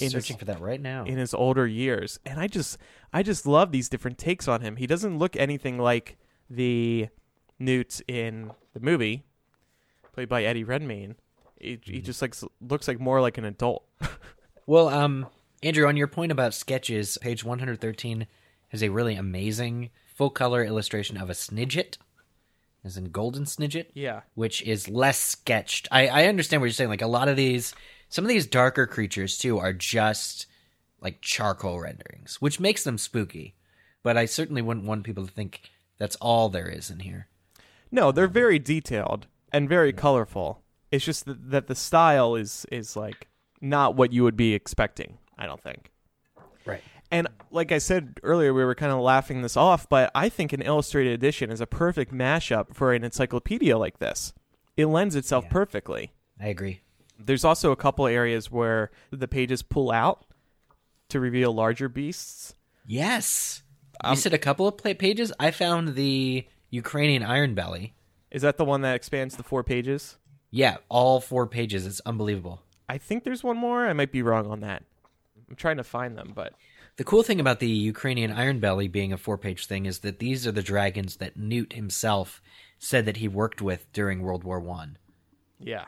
in Searching his, for that right now. in his older years, and I just I just love these different takes on him. He doesn't look anything like the Newt in the movie, played by Eddie Redmayne. He, he just like looks like more like an adult. Well, um, Andrew, on your point about sketches, page 113 has a really amazing full color illustration of a Snidget, as in golden Snidget, Yeah. which is less sketched. I, I understand what you're saying. Like a lot of these, some of these darker creatures too are just like charcoal renderings, which makes them spooky. But I certainly wouldn't want people to think that's all there is in here. No, they're very detailed and very colorful. It's just that, that the style is is like not what you would be expecting. I don't think. And like I said earlier, we were kind of laughing this off, but I think an illustrated edition is a perfect mashup for an encyclopedia like this. It lends itself Yeah. perfectly. I agree. There's also a couple areas where the pages pull out to reveal larger beasts. Yes. Um, you said a couple of pages. I found the Ukrainian Iron Belly. Is that the one that expands the four pages? Yeah, all four pages. It's unbelievable. I think there's one more. I might be wrong on that. I'm trying to find them, but The cool thing about the Ukrainian Iron Belly being a four page thing is that these are the dragons that Newt himself said that he worked with during World War One. yeah.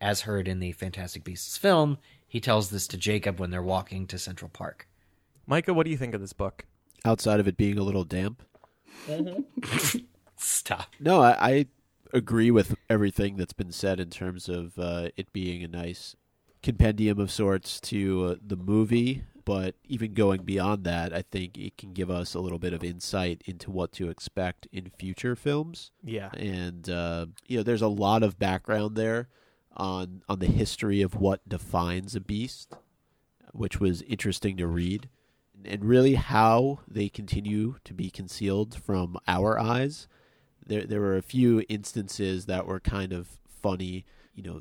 As heard in the Fantastic Beasts film, he tells this to Jacob when they're walking to Central Park. Micah, what do you think of this book? Outside of it being a little damp. Stop. No, I, I agree with everything that's been said in terms of uh, it being a nice compendium of sorts to uh, the movie. But even going beyond that, I think it can give us a little bit of insight into what to expect in future films. Yeah. and uh, you know there's a lot of background there on on the history of what defines a beast which was interesting to read and really how they continue to be concealed from our eyes there there were a few instances that were kind of funny you know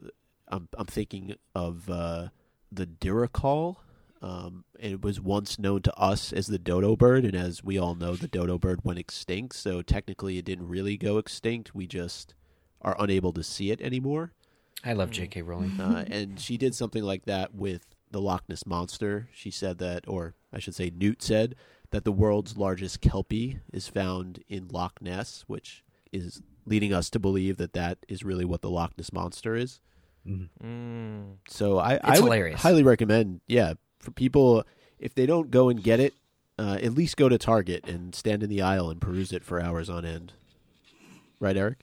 i'm i'm thinking of uh the Diricawl um, it was once known to us as the dodo bird, and as we all know, the dodo bird went extinct. So technically, it didn't really go extinct. We just are unable to see it anymore. I love J.K. Rowling. Uh, and she did something like that with the Loch Ness monster. She said that, or I should say, Newt said that the world's largest kelpie is found in Loch Ness, which is leading us to believe that that is really what the Loch Ness monster is. Mm. So I, I It's would hilarious. highly recommend, yeah, for people if they don't go and get it, uh, at least go to Target and stand in the aisle and peruse it for hours on end. Right, Eric?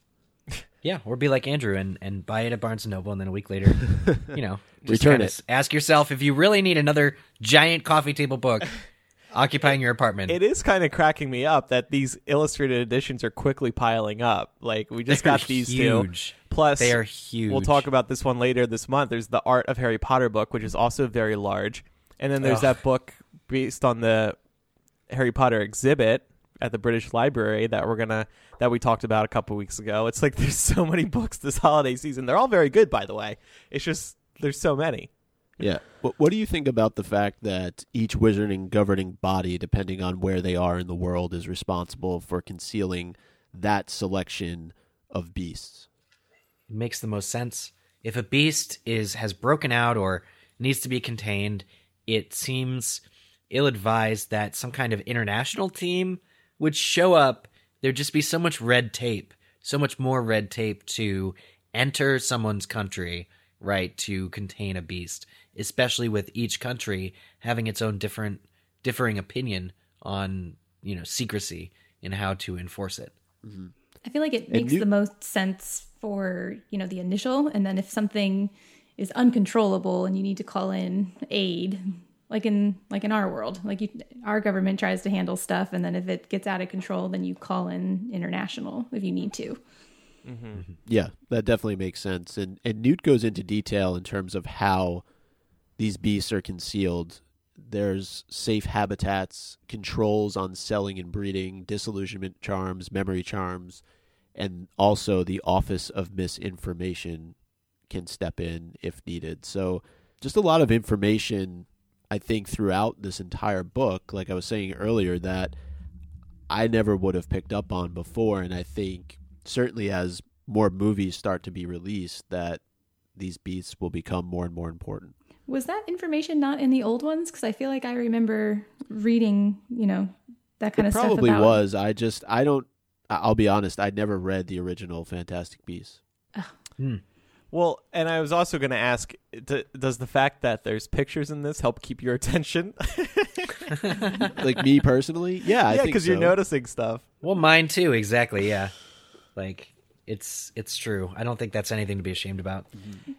Yeah, or be like Andrew and, and buy it at Barnes and Noble, and then a week later, you know, just Return kinda it. Ask yourself if you really need another giant coffee table book occupying your apartment. It is kind of cracking me up that these illustrated editions are quickly piling up. Like we just They're got these two. Plus, They are huge. We'll talk about this one later this month. There's the Art of Harry Potter book, which is also very large, and then there's Ugh. that book based on the Harry Potter exhibit at the British Library that we're gonna that we talked about a couple weeks ago. It's like there's so many books this holiday season. They're all very good, by the way. It's just there's so many. Yeah. What, what do you think about the fact that each wizarding governing body, depending on where they are in the world, is responsible for concealing that selection of beasts? It makes the most sense. If a beast is has broken out or needs to be contained, it seems ill-advised that some kind of international team would show up. There'd just be so much red tape, so much more red tape to enter someone's country, right, to contain a beast, especially with each country having its own different differing opinion on, you know, secrecy and how to enforce it. Mm-hmm. I feel like it makes you- the most sense for, you know, the initial and then if something is uncontrollable and you need to call in aid, like in like in our world, like you, our government tries to handle stuff and then if it gets out of control then you call in international if you need to. Mm-hmm. Yeah, that definitely makes sense. And and Newt goes into detail in terms of how these beasts are concealed. There's safe habitats, controls on selling and breeding, disillusionment charms, memory charms, and also the Office of Misinformation can step in if needed. So just a lot of information I think throughout this entire book, like I was saying earlier, that I never would have picked up on before and I think certainly as more movies start to be released that these beasts will become more and more important. Was that information not in the old ones? Because I feel like I remember reading, you know, that kind it of stuff. probably about was. I just I don't I- I'll be honest, I never read the original Fantastic Beasts. Hmm. Well, and I was also going to ask, d- does the fact that there's pictures in this help keep your attention? like me personally? Yeah, I yeah, think because so. you're noticing stuff. Well, mine too, exactly, yeah. Like it's it's true. I don't think that's anything to be ashamed about.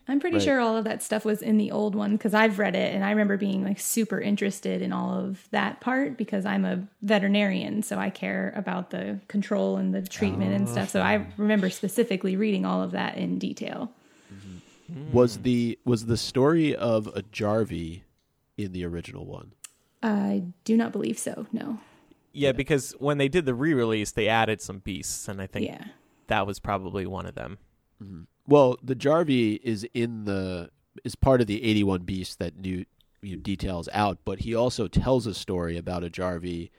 I'm pretty Right. sure all of that stuff was in the old one because I've read it and I remember being like super interested in all of that part because I'm a veterinarian, so I care about the control and the treatment and stuff. So I oh, remember specifically reading all of that in detail. Mm-hmm. Was the was the story of a Jarvey in the original one? I do not believe so. No. Yeah, because when they did the re-release, they added some beasts, and I think Yeah. That was probably one of them. Mm-hmm. Well, the Jarvey is in the is part of the 81 beasts that Newt you know, details out, but he also tells a story about a Jarvey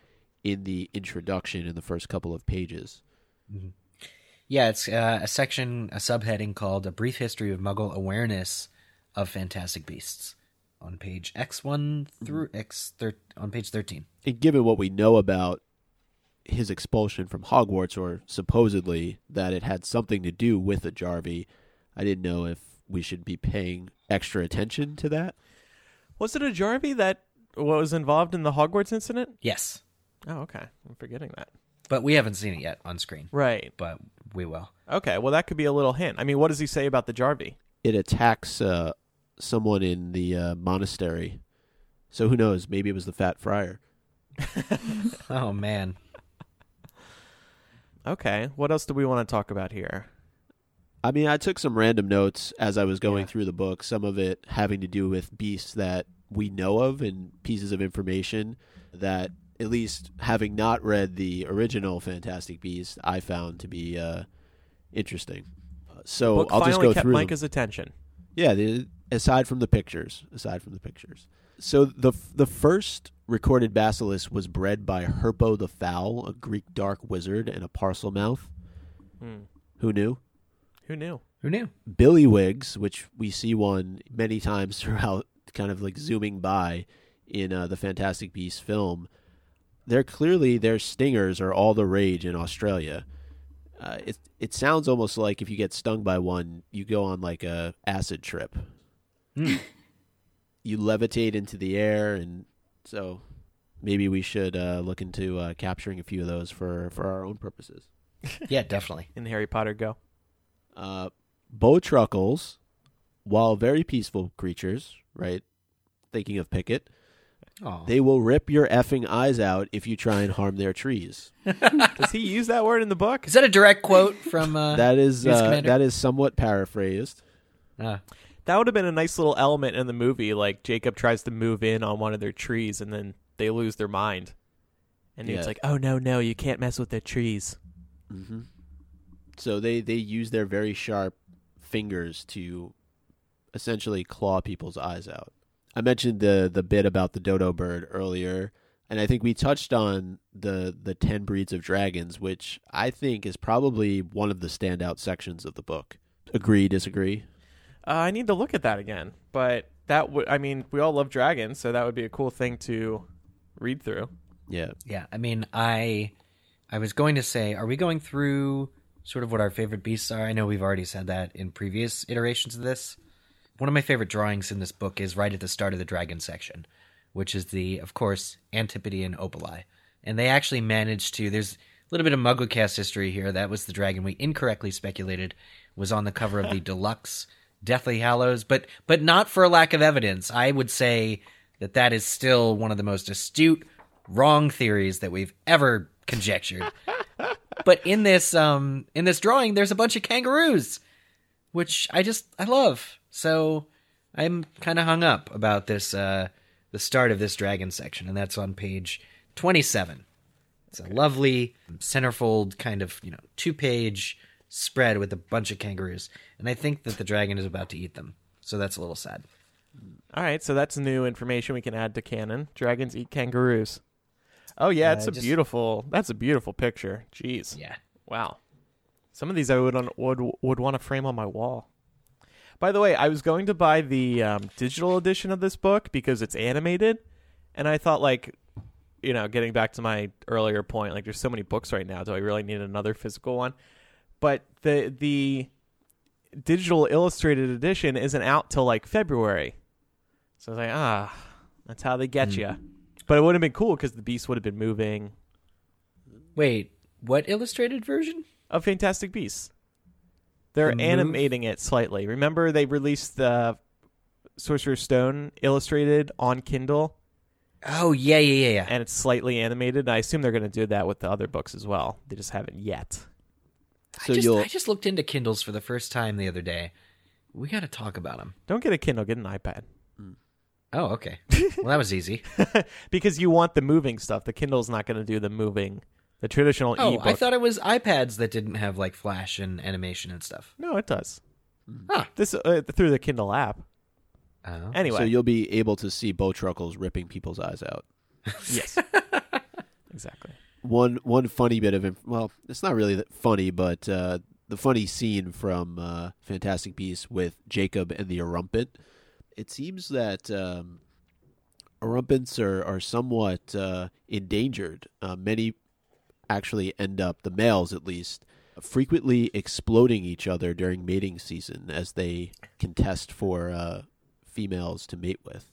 in the introduction in the first couple of pages. Mm-hmm. Yeah, it's uh, a section, a subheading called "A Brief History of Muggle Awareness of Fantastic Beasts" on page X one through mm-hmm. X thir- on page thirteen. And given what we know about his expulsion from Hogwarts, or supposedly that it had something to do with a Jarvey, I didn't know if we should be paying extra attention to that. Was it a Jarvey that was involved in the Hogwarts incident? Yes, Oh, okay. I'm forgetting that. but we haven't seen it yet on screen. Right. But we will. Okay. Well, that could be a little hint. I mean, what does he say about the Jarvey? It attacks uh, someone in the uh, monastery. So who knows? Maybe it was the Fat Friar. Oh man, Okay. What else do we want to talk about here? I mean, I took some random notes as I was going Yeah. through the book, some of it having to do with beasts that we know of and pieces of information that, at least having not read the original Fantastic Beasts, I found to be uh, interesting. So I'll just go kept through them. Micah's attention. Yeah, the, aside from the pictures, aside from the pictures. So the the first recorded basilisk was bred by Herpo the Foul, a Greek dark wizard and a Parselmouth. Hmm. Who knew? Who knew? who knew? Billy Billywigs, which we see one many times throughout, kind of like zooming by in uh, the Fantastic Beasts film. They're clearly their stingers are all the rage in Australia. Uh, it it sounds almost like if you get stung by one, you go on like a acid trip. Hmm. You levitate into the air, and so maybe we should uh, look into uh, capturing a few of those for for our own purposes. Yeah, definitely. In the Harry Potter Go. Uh, bowtruckles, while very peaceful creatures, right? Thinking of Pickett, Aw. they will rip your effing eyes out if you try and harm their trees. Does he use that word in the book? Is that a direct quote from uh, that is Yes, uh, Commander? that is somewhat paraphrased. uh, That would have been a nice little element in the movie. Like Jacob tries to move in on one of their trees, and then they lose their mind. And Yeah. it's like, "Oh no, no, you can't mess with the trees." hmm So they they use their very sharp fingers to essentially claw people's eyes out. I mentioned the the bit about the dodo bird earlier, and I think we touched on the the ten breeds of dragons, which I think is probably one of the standout sections of the book. Agree? Disagree? Uh, I need to look at that again. But that would, I mean, we all love dragons, so that would be a cool thing to read through. Yeah. yeah. I mean, I I was going to say, are we going through sort of what our favorite beasts are? I know we've already said that in previous iterations of this. One of my favorite drawings in this book is right at the start of the dragon section, which is the, of course, Antipodean Opaleye. And they actually managed to. There's a little bit of MuggleCast history here. That was the dragon we incorrectly speculated was on the cover of the deluxe Deathly Hallows, but but not for a lack of evidence. I would say that that is still one of the most astute wrong theories that we've ever conjectured. but in this um in this drawing, there's a bunch of kangaroos, which I just I love. So I'm kind of hung up about this uh the start of this dragon section, and that's on page 27. It's a lovely centerfold kind of you know two page spread with a bunch of kangaroos, and I think that the dragon is about to eat them. So that's a little sad. All right, so that's new information we can add to canon. Dragons eat kangaroos. Oh yeah, Uh, it's a just- beautiful. That's a beautiful picture. Jeez. Yeah. Wow. Some of these I would on, would would want to frame on my wall. By the way, I was going to buy the um, digital edition of this book because it's animated, and I thought like, you know, getting back to my earlier point, like there's so many books right now. Do I really need another physical one? But the the digital illustrated edition isn't out till like February, so I was like, ah, that's how they get you. But it would have been cool because the beast would have been moving Wait, what illustrated version? of Fantastic Beasts. They're The animating it slightly. Remember they released the Sorcerer's Stone illustrated on Kindle Oh yeah, yeah, yeah, yeah. and it's slightly animated. I assume they're going to do that with the other books as well. They just haven't yet. So I just, you'll I just looked into Kindles for the first time the other day. We got to talk about them. Don't get a Kindle, get an iPad. Oh, okay. Well, that was easy. because you want the moving stuff. The Kindle's not going to do the moving, the traditional Oh, ebook. I thought it was iPads that didn't have like flash and animation and stuff. no, it does. Huh. This uh, through the Kindle app. Oh. Anyway, so you'll be able to see bowtruckles ripping people's eyes out. yes, exactly. One one funny bit of inf- well, it's not really that funny, but uh, the funny scene from uh, Fantastic Beasts with Jacob and the Erumpent. It seems that um, Erumpents are are somewhat uh, endangered. Uh, many actually end up, the males at least, frequently exploding each other during mating season as they contest for uh, females to mate with.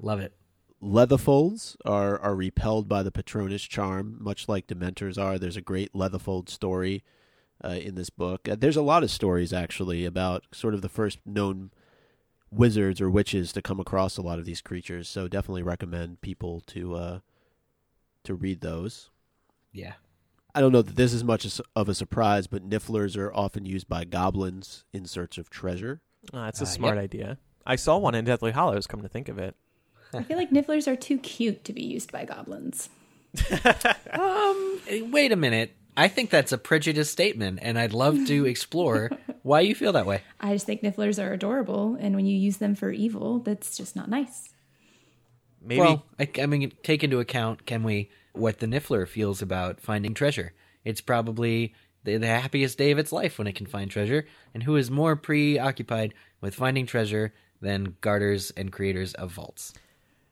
Love it. Lethifolds are, are repelled by the Patronus charm, much like Dementors are. There's a great Lethifold story uh, in this book. Uh, there's a lot of stories, actually, about sort of the first known wizards or witches to come across a lot of these creatures. So definitely recommend people to uh, to read those. Yeah. I don't know that this is much of a surprise, but Nifflers are often used by goblins in search of treasure. Uh, that's a Uh, smart yep. idea. I saw one in Deathly Hallows. Come to think of it. I feel like nifflers are too cute to be used by goblins. Um. Wait a minute. I think that's a prejudiced statement, and I'd love to explore why you feel that way. I just think nifflers are adorable, and when you use them for evil, that's just not nice. Maybe Well, I, I mean, take into account, can we, what the Niffler feels about finding treasure? It's probably the, the happiest day of its life when it can find treasure, and who is more preoccupied with finding treasure than garters and creators of vaults?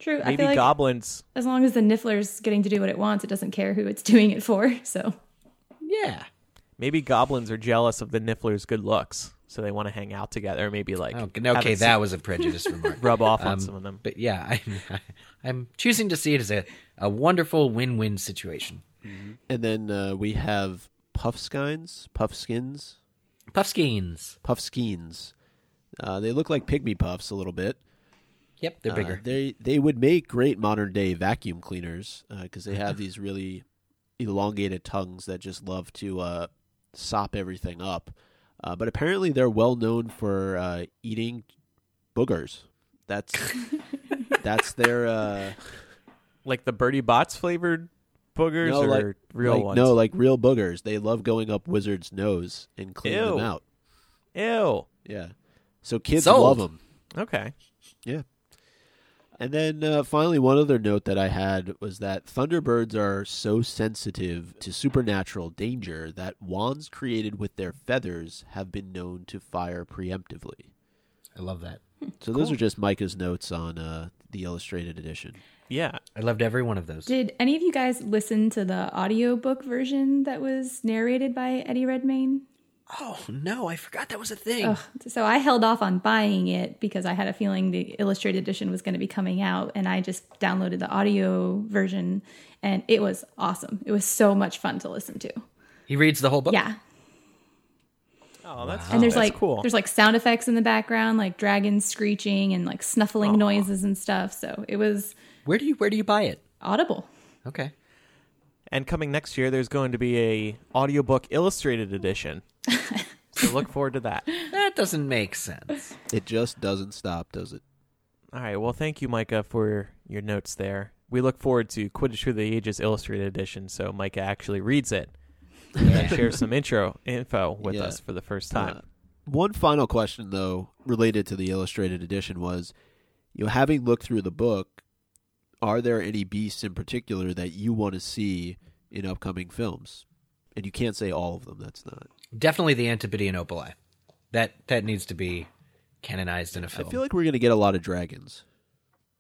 True. I maybe feel like goblins. as long as the niffler's getting to do what it wants, it doesn't care who it's doing it for. So Yeah. Maybe goblins are jealous of the Niffler's good looks, so they want to hang out together. Maybe like Okay, okay it that was a prejudiced remark. rub off on Um, some of them. But yeah, I'm, I'm choosing to see it as a, a wonderful win-win situation. And then uh, we have Puffskeins, Puffskeins. puffskeins, puffskeins. Uh, they look like pygmy puffs a little bit. Yep, they're Uh, bigger. they they would make great modern day vacuum cleaners because they have these really elongated tongues that just love to uh, sop everything up. Uh, but apparently, they're well known for uh, eating boogers. That's that's their uh, Like the Bertie Bott's flavored boogers no, or like, real like- ones? No, like real boogers. They love going up Wizard's nose and cleaning them out. Ew. Yeah, so kids Sold. love them. Okay. Yeah. And then uh, finally, one other note that I had was that Thunderbirds are so sensitive to supernatural danger that wands created with their feathers have been known to fire preemptively. I love that. So those are just Micah's notes on uh, the illustrated edition. Yeah. I loved every one of those. Did any of you guys listen to the audiobook version that was narrated by Eddie Redmayne? Oh no, I forgot that was a thing. Ugh. So I held off on buying it because I had a feeling the illustrated edition was going to be coming out, and I just downloaded the audio version, and it was awesome. It was so much fun to listen to. He reads the whole book. Yeah, Oh, that's and there's that's like cool. there's like sound effects in the background, like dragons screeching and like snuffling oh. noises and stuff. So it was Where do you where do you buy it? audible. Okay. And coming next year, there's going to be a audiobook illustrated edition. So look forward to that. That doesn't make sense. It just doesn't stop, does it? All right. Well, thank you, Micah, for your notes there. We look forward to Quidditch Through the Ages illustrated edition, so Micah actually reads it and shares some intro info with Yeah. us for the first time. Uh, one final question, though, related to the illustrated edition was, you know, having looked through the book, are there any beasts in particular that you want to see in upcoming films? And you can't say all of them. That's not. Definitely the Antipodean Opaleye. That that needs to be canonized in a film. I feel like we're going to get a lot of dragons.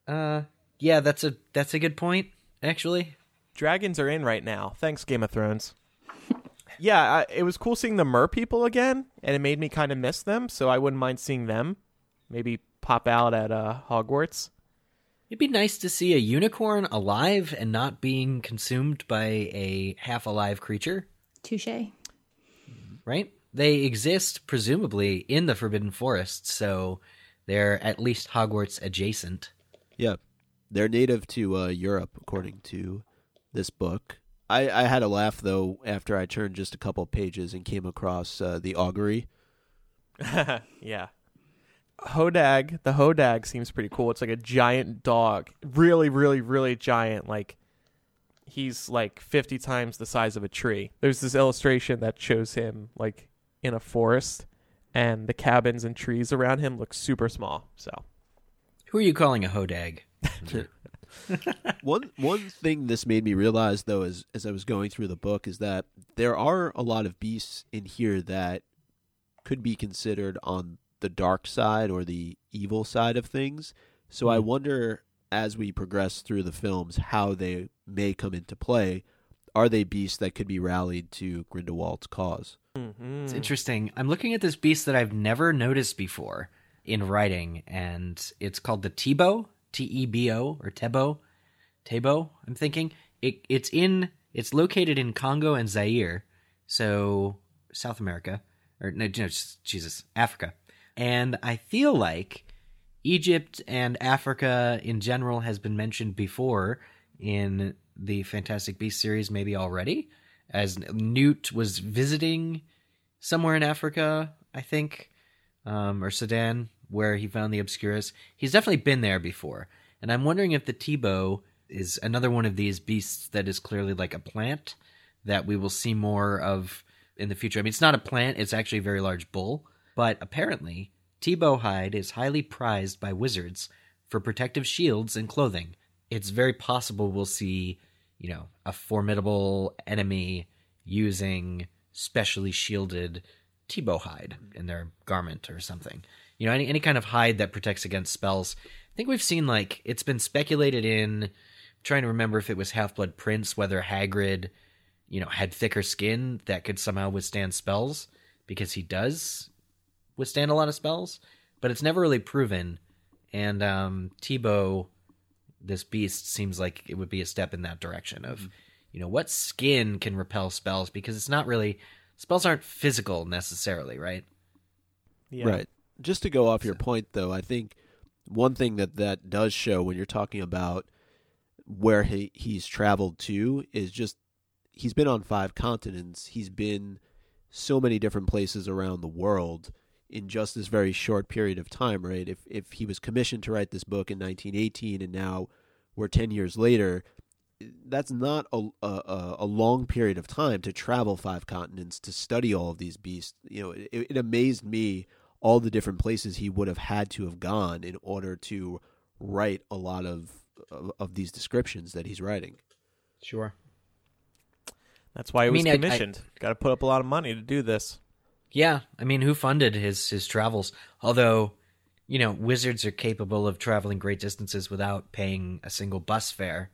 uh yeah, that's a that's a good point, actually. Dragons are in right now. Thanks, Game of Thrones. yeah, I, it was cool seeing the Mer people again, and it made me kind of miss them. So I wouldn't mind seeing them. Maybe pop out at uh, Hogwarts. It'd be nice to see a unicorn alive and not being consumed by a half alive creature, Touche. Right? They exist presumably in the Forbidden Forest, so they're at least Hogwarts adjacent. Yeah, they're native to uh, Europe, according to this book. I, I had a laugh though after I turned just a couple pages and came across uh, the augurey. yeah. Hodag, the Hodag seems pretty cool. It's like a giant dog. Really, really, really giant. Like he's like 50 times the size of a tree. There's this illustration that shows him like in a forest and the cabins and trees around him look super small. So, Who are you calling a hodag? one one thing this made me realize though as as I was going through the book is that there are a lot of beasts in here that could be considered on the dark side or the evil side of things. So I hmm. wonder as we progress through the films how they may come into play. Are they beasts that could be rallied to Grindelwald's cause? mhm. It's interesting. I'm looking at this beast that I've never noticed before in writing, and it's called the Tebo, T E B O, or Tebo, Tebo. I'm thinking it. It's in. It's located in Congo and Zaire, so South America, or no, no, Jesus, Africa. And I feel like Egypt and Africa in general has been mentioned before in the Fantastic Beast series, maybe already, as Newt was visiting somewhere in Africa, I think, um, or Sudan, where he found the Obscurus. He's definitely been there before, and I'm wondering if the Tebo is another one of these beasts that is clearly like a plant that we will see more of in the future. I mean, it's not a plant; it's actually a very large bull, but apparently, Tebo hide is highly prized by wizards for protective shields and clothing. It's very possible we'll see, you know, a formidable enemy using specially shielded Tebo hide in their garment or something. You know, any any kind of hide that protects against spells. I think we've seen like it's been speculated in I'm trying to remember if it was Half Blood Prince whether Hagrid, you know, had thicker skin that could somehow withstand spells because he does withstand a lot of spells, but it's never really proven. And um Tebo this beast seems like it would be a step in that direction of you know what skin can repel spells because it's not really spells aren't physical necessarily, right? Yeah. Right. Just to go off your point, though, I think one thing that that does show when you're talking about where he he's traveled to is just he's been on five continents. He's been so many different places around the world in just this very short period of time, right? If if he was commissioned to write this book in 1918 and now we're 10 years later, that's not a, a a long period of time to travel five continents to study all of these beasts. You know, it, it amazed me all the different places he would have had to have gone in order to write a lot of of, of these descriptions that he's writing. Sure. That's why he I was mean, I- I- commissioned. Got to put up a lot of money to do this. Yeah, I mean, who funded his his travels? Although, you know, wizards are capable of traveling great distances without paying a single bus fare.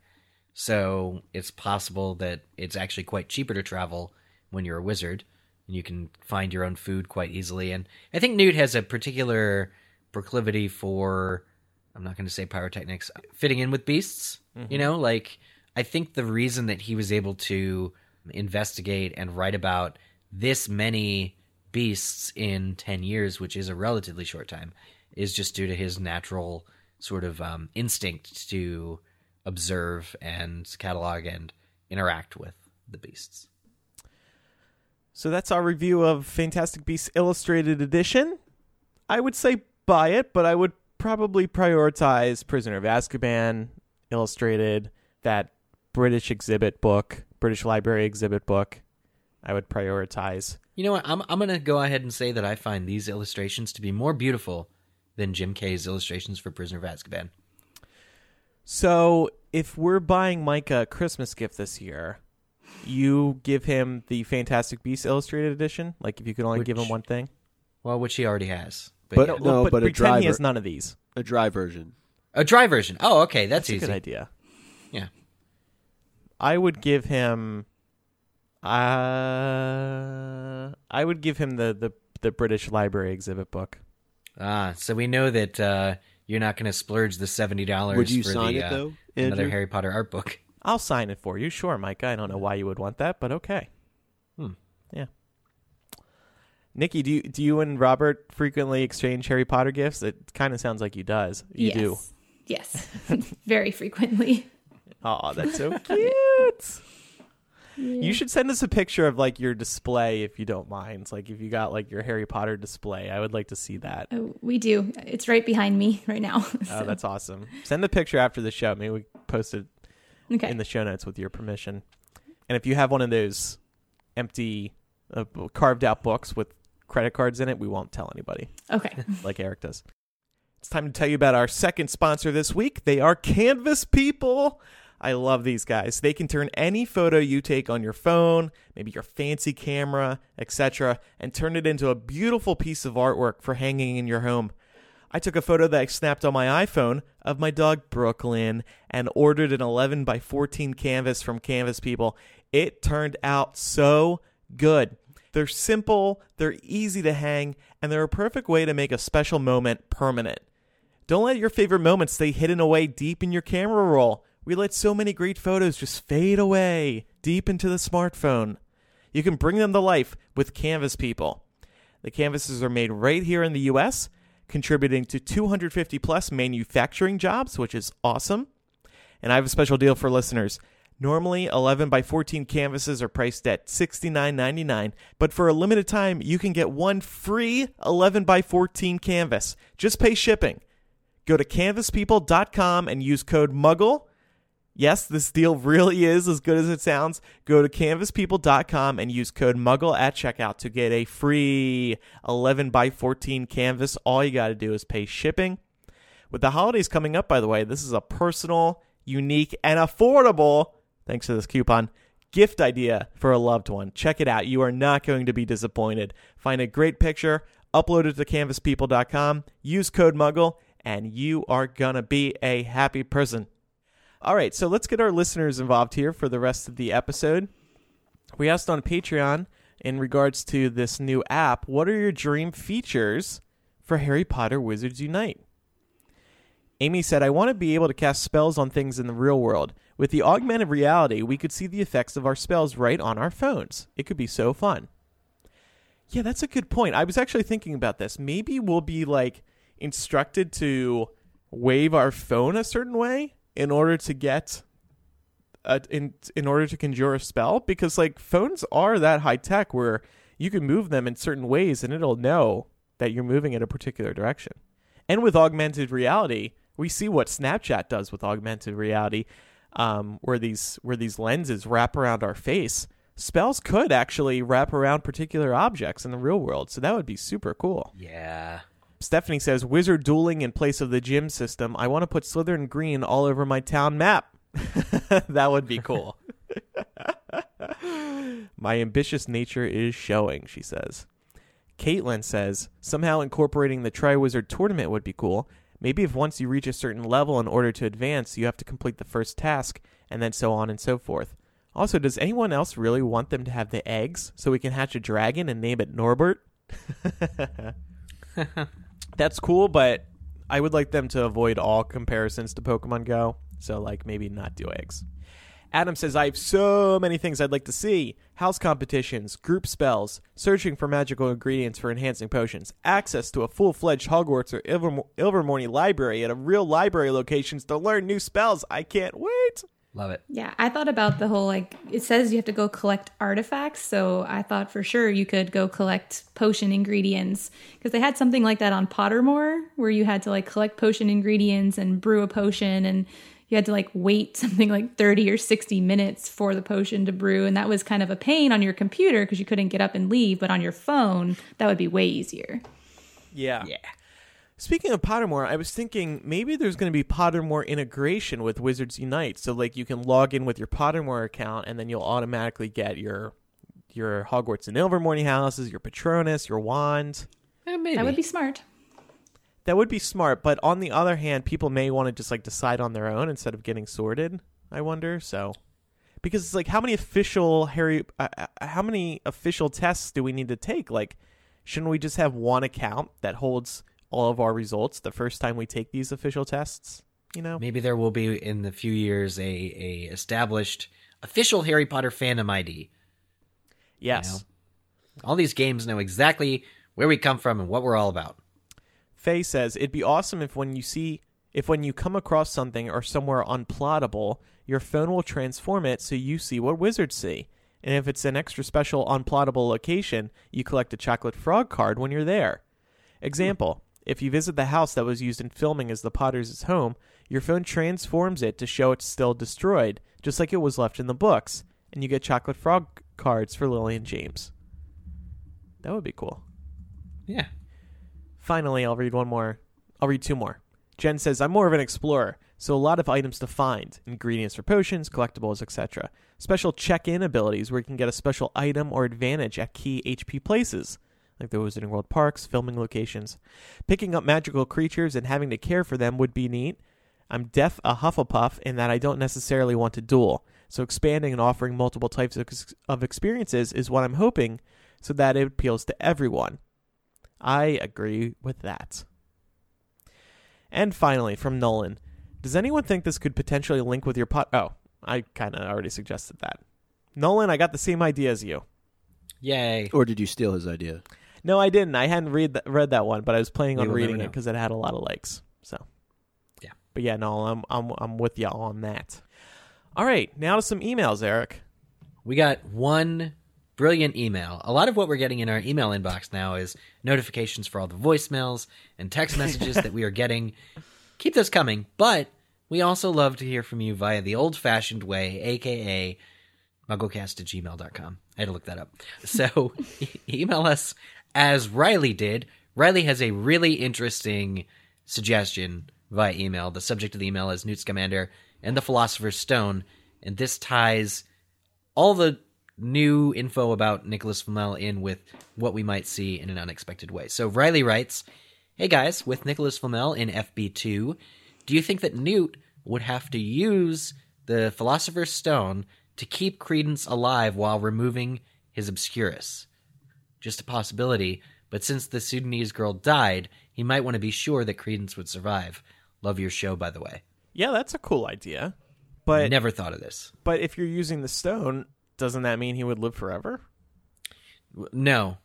So it's possible that it's actually quite cheaper to travel when you're a wizard, and you can find your own food quite easily. And I think Newt has a particular proclivity for I'm not going to say pyrotechnics, fitting in with beasts. Mm-hmm. You know, like I think the reason that he was able to investigate and write about this many beasts in 10 years, which is a relatively short time, is just due to his natural sort of um, instinct to observe and catalog and interact with the beasts. So that's our review of Fantastic Beasts Illustrated Edition. I would say buy it, but I would probably prioritize Prisoner of Azkaban Illustrated, that British exhibit book, British Library exhibit book. I would prioritize. You know what? I'm, I'm going to go ahead and say that I find these illustrations to be more beautiful than Jim Kay's illustrations for Prisoner of Azkaban. So if we're buying Mike a Christmas gift this year, you give him the Fantastic Beasts Illustrated Edition. Like if you could only give him one thing, Well, which he already has. But, But- yeah. No, but, but a pretend he has none of these. A dry version. a dry version. Oh, okay. That's, That's a good idea. Yeah. I would give him. Uh, I would give him the the the British Library exhibit book. Ah, so we know that uh, you're not going to splurge the seventy dollars Would you for sign the, it uh, though, another Harry Potter art book. I'll sign it for you, sure, Micah. I don't know why you would want that, but okay. Hmm. Yeah. Nicki, do you do you and Robert frequently exchange Harry Potter gifts? It kind of sounds like you does. You yes. do. Yes. Very frequently. Oh, that's so cute. You should send us a picture of like your display if you don't mind. Like if you got like your Harry Potter display, I would like to see that. Oh, we do. It's right behind me right now. Oh, that's awesome. Send a picture after the show. Maybe we post it okay. in the show notes with your permission. And if you have one of those empty, uh, carved out books with credit cards in it, we won't tell anybody okay. like Eric does. It's time to tell you about our second sponsor this week. They are Canvas People. I love these guys. They can turn any photo you take on your phone, maybe your fancy camera, etc., and turn it into a beautiful piece of artwork for hanging in your home. I took a photo that I snapped on my iPhone of my dog Brooklyn and ordered an 11 by 14 canvas from Canvas People. It turned out so good. They're simple, they're easy to hang, and they're a perfect way to make a special moment permanent. Don't let your favorite moments stay hidden away deep in your camera roll. We let so many great photos just fade away deep into the smartphone. You can bring them to life with Canvas People. The canvases are made right here in the US, contributing to 250 plus manufacturing jobs, which is awesome. And I have a special deal for listeners. Normally, 11 by 14 canvases are priced at $69.99, but for a limited time, you can get one free 11 by 14 canvas. Just pay shipping. Go to canvaspeople.com and use code MUGGLE. Yes, this deal really is as good as it sounds. Go to canvaspeople.com and use code MUGGLE at checkout to get a free 11 by 14 canvas. All you got to do is pay shipping. With the holidays coming up, by the way, this is a personal, unique, and affordable, thanks to this coupon, gift idea for a loved one. Check it out. You are not going to be disappointed. Find a great picture, upload it to canvaspeople.com, use code MUGGLE, and you are going to be a happy person. All right, so let's get our listeners involved here for the rest of the episode. We asked on Patreon in regards to this new app, what are your dream features for Harry Potter Wizards Unite? Amy said, I want to be able to cast spells on things in the real world. With the augmented reality, we could see the effects of our spells right on our phones. It could be so fun. Yeah, that's a good point. I was actually thinking about this. Maybe we'll be like instructed to wave our phone a certain way in order to get a, in in order to conjure a spell because like phones are that high tech where you can move them in certain ways and it'll know that you're moving in a particular direction. And with augmented reality, we see what Snapchat does with augmented reality, um, where these where these lenses wrap around our face. Spells could actually wrap around particular objects in the real world, so that would be super cool. Yeah. Stephanie says, "Wizard dueling in place of the gym system. I want to put Slytherin green all over my town map. that would be cool." my ambitious nature is showing, she says. Caitlin says, somehow incorporating the Triwizard tournament would be cool. Maybe if once you reach a certain level in order to advance, you have to complete the first task, and then so on and so forth. Also, does anyone else really want them to have the eggs so we can hatch a dragon and name it Norbert? That's cool, but I would like them to avoid all comparisons to Pokemon Go. So, like, maybe not do eggs. Adam says, I have so many things I'd like to see house competitions, group spells, searching for magical ingredients for enhancing potions, access to a full fledged Hogwarts or Ilvermorny library at a real library locations to learn new spells. I can't wait. Love it. Yeah, I thought about the whole like it says you have to go collect artifacts, so I thought for sure you could go collect potion ingredients because they had something like that on Pottermore where you had to like collect potion ingredients and brew a potion and you had to like wait something like 30 or 60 minutes for the potion to brew and that was kind of a pain on your computer because you couldn't get up and leave, but on your phone that would be way easier. Yeah. Yeah. Speaking of Pottermore, I was thinking maybe there's going to be Pottermore integration with Wizards Unite, so like you can log in with your Pottermore account, and then you'll automatically get your your Hogwarts and Ilvermorny houses, your Patronus, your wand. Eh, maybe. That would be smart. That would be smart, but on the other hand, people may want to just like decide on their own instead of getting sorted. I wonder. So, because it's like, how many official Harry, uh, uh, how many official tests do we need to take? Like, shouldn't we just have one account that holds all of our results the first time we take these official tests? You know, Maybe there will be in the few years a, a established official Harry Potter fandom ID. yes. know? All these games know exactly where we come from and what we're all about. Faye says it'd be awesome if when you see if when you come across something or somewhere unplottable, your phone will transform it so you see what wizards see. And if it's an extra special unplottable location, you collect a chocolate frog card when you're there. Example: If you visit the house that was used in filming as the Potters' home, your phone transforms it to show it's still destroyed, just like it was left in the books, and you get chocolate frog cards for Lily and James. That would be cool. Yeah. Finally, I'll read one more. I'll read two more. Jen says, I'm more of an explorer, so a lot of items to find ingredients for potions, collectibles, etc. Special check in abilities where you can get a special item or advantage at key HP places, like the Wizarding World parks, filming locations. Picking up magical creatures and having to care for them would be neat. I'm deaf a Hufflepuff in that I don't necessarily want to duel, so expanding and offering multiple types of, of experiences is what I'm hoping so that it appeals to everyone. I agree with that. And finally, from Nolan, does anyone think this could potentially link with your pot? Oh, I kind of already suggested that. Nolan, I got the same idea as you. Yay. Or did you steal his idea? No, I didn't. I hadn't read that, read that one, but I was planning on reading it because it had a lot of likes. So, Yeah. But yeah, no, I'm I'm I'm with you on that. All right, now to some emails, Eric. We got one brilliant email. A lot of what we're getting in our email inbox now is notifications for all the voicemails and text messages that we are getting. Keep those coming, but we also love to hear from you via the old fashioned way, aka mugglecast at gmail.com. I had to look that up. So email us as Riley did. Riley has a really interesting suggestion via email. The subject of the email is Newt Scamander and the Philosopher's Stone, and this ties all the new info about Nicholas Flamel in with what we might see in an unexpected way. So Riley writes, Hey guys, with Nicholas Flamel in FB2, do you think that Newt would have to use the Philosopher's Stone to keep Credence alive while removing his Obscurus? Just a possibility, but since the Sudanese girl died, he might want to be sure that Credence would survive. Love your show, by the way. Yeah, that's a cool idea. But Never thought of this. but if you're using the stone, doesn't that mean he would live forever? No,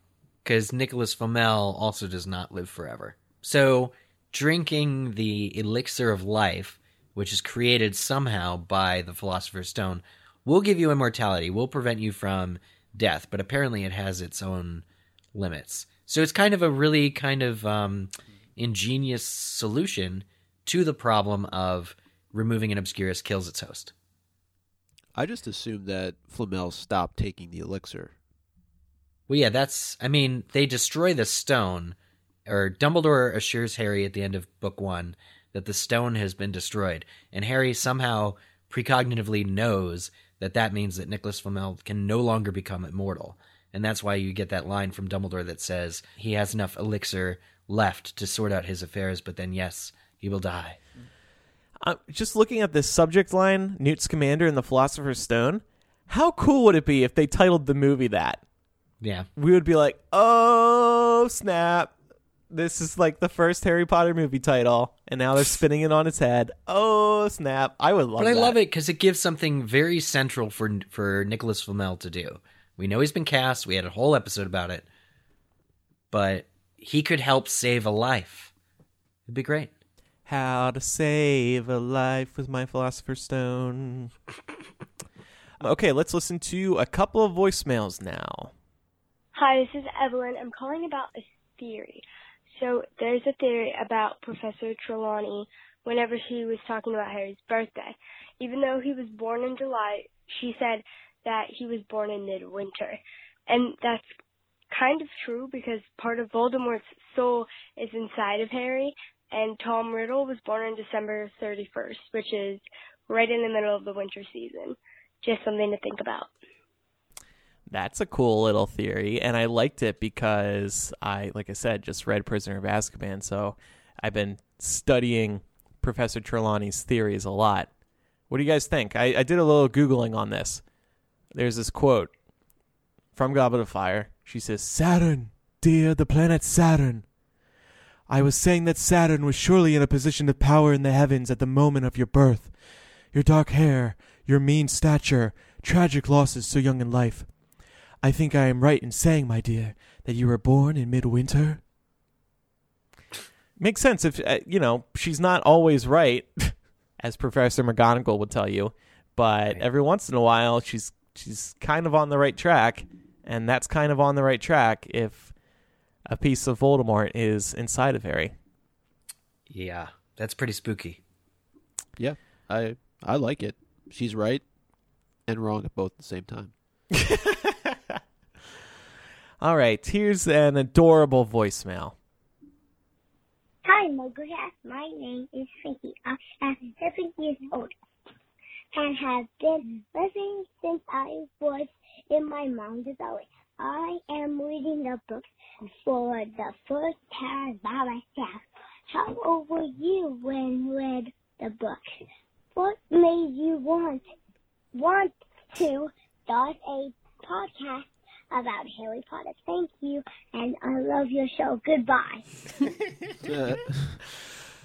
because Nicholas Flamel also does not live forever. So, drinking the elixir of life, which is created somehow by the Philosopher's Stone, will give you immortality, will prevent you from death, but apparently it has its own limits. So, it's kind of a really kind of um, ingenious solution to the problem of removing an Obscurus kills its host. I just assumed that Flamel stopped taking the elixir. Well, yeah, that's. I mean, they destroy the stone, or Dumbledore assures Harry at the end of book one that the stone has been destroyed, and Harry somehow precognitively knows that that means that Nicholas Flamel can no longer become immortal, and that's why you get that line from Dumbledore that says he has enough elixir left to sort out his affairs, but then yes, he will die. Uh, just looking at this subject line, Newt Scamander and the Philosopher's Stone. How cool would it be if they titled the movie that? Yeah, We would be like, "Oh snap! This is like the first Harry Potter movie title, and now they're spinning it on its head. Oh snap! I would love. but I that. love it because it gives something very central for for Nicholas Flamel to do. We know he's been cast. We had a whole episode about it, but he could help save a life. It'd be great. How to save a life with my Philosopher's Stone. okay, let's listen to a couple of voicemails now. Hi, this is Evelyn. I'm calling about a theory. So there's a theory about Professor Trelawney whenever she was talking about Harry's birthday. Even though he was born in July, she said that he was born in midwinter. And that's kind of true because part of Voldemort's soul is inside of Harry, and Tom Riddle was born on December 31st, which is right in the middle of the winter season. Just something to think about. That's a cool little theory, and I liked it because I, like I said, just read Prisoner of Azkaban, so I've been studying Professor Trelawney's theories a lot. What do you guys think? I, I did a little googling on this. There's this quote from Goblet of Fire. She says, "Saturn, dear, the planet Saturn. I was saying that Saturn was surely in a position of power in the heavens at the moment of your birth. Your dark hair, your mean stature, tragic losses so young in life." I think I am right in saying, my dear, that you were born in midwinter. Makes sense if uh, you know she's not always right, as Professor McGonagall would tell you, but every once in a while she's she's kind of on the right track, and that's kind of on the right track if a piece of Voldemort is inside of Harry. Yeah, that's pretty spooky. Yeah, I I like it. She's right and wrong at both the same time. All right, here's an adorable voicemail. Hi, MuggleCast. My name is Frankie. I am seven years old and have been listening since I was in my mom's belly. I am reading the book for the first time by myself. How old were you when you read the book? What made you want want to start a podcast about Harry Potter? Thank you, and I love your show. Goodbye.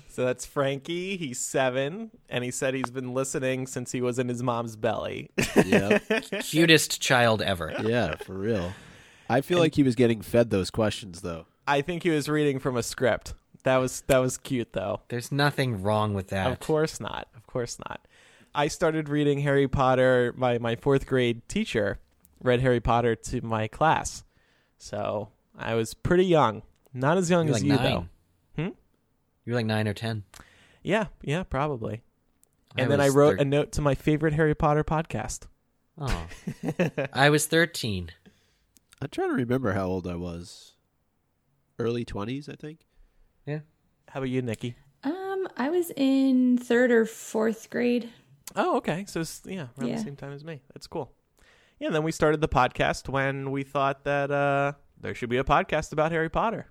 So that's Frankie. He's seven, and he said he's been listening since he was in his mom's belly. yeah, Cutest child ever. yeah, for real. I feel like he was getting fed those questions though. I think he was reading from a script. That was that was cute though. There's nothing wrong with that. Of course not. Of course not. I started reading Harry Potter. by my fourth grade teacher read Harry Potter to my class, so I was pretty young. Not as young You're as like you nine. though. Hmm? You're like nine or ten. Yeah, yeah, probably. I And then I wrote thir- a note to my favorite Harry Potter podcast. Oh, I was thirteen. I'm trying to remember how old I was. Early twenties, I think. Yeah. How about you, Nicki? Um, I was in third or fourth grade. Oh, okay. So yeah, around Yeah. the same time as me. That's cool. Yeah, and then we started the podcast when we thought that uh, there should be a podcast about Harry Potter,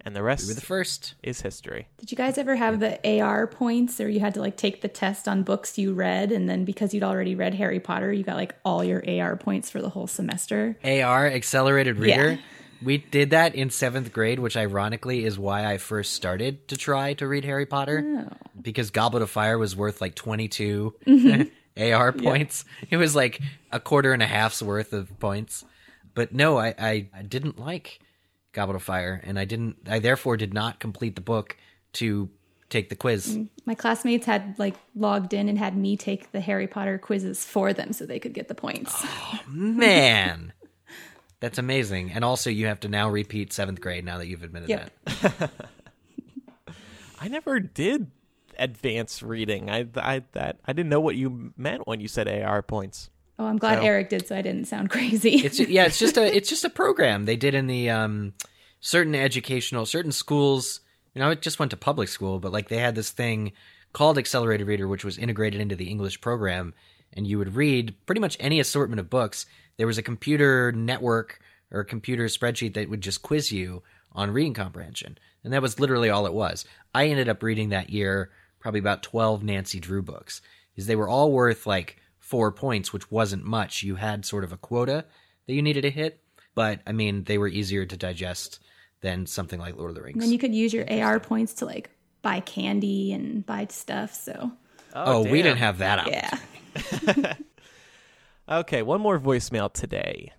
and the rest were the first. is history. Did you guys ever have the AR points or you had to like take the test on books you read and then because you'd already read Harry Potter, you got like all your AR points for the whole semester? AR accelerated Yeah. reader. We did that in seventh grade, which ironically is why I first started to try to read Harry Potter Oh. because Goblet of Fire was worth like 22 Mm-hmm. AR points. It was like a quarter and a half's worth of points. But no, I, I, I didn't like Goblet of Fire, and I didn't. I therefore did not complete the book to take the quiz. Mm-hmm. My classmates had like logged in and had me take the Harry Potter quizzes for them so they could get the points. Oh, Man, that's amazing. And also, you have to now repeat seventh grade now that you've admitted Yep. that. I never did advanced reading. I I that I didn't know what you meant when you said AR points. Oh, I'm glad So- Eric did so I didn't sound crazy. It's yeah, it's just a it's just a program they did in the um certain educational certain schools. You know, I just went to public school, but like they had this thing called Accelerated Reader, which was integrated into the English program, and you would read pretty much any assortment of books. There was a computer network or computer spreadsheet that would just quiz you on reading comprehension, and that was literally all it was. I ended up reading that year probably about twelve Nancy Drew books, because they were all worth like four points, which wasn't much. You had sort of a quota that you needed to hit, but I mean, they were easier to digest than something like Lord of the Rings. and then you could use your AR points to like buy candy and buy stuff. So oh, we didn't have that out. yeah. Okay, one more voicemail today.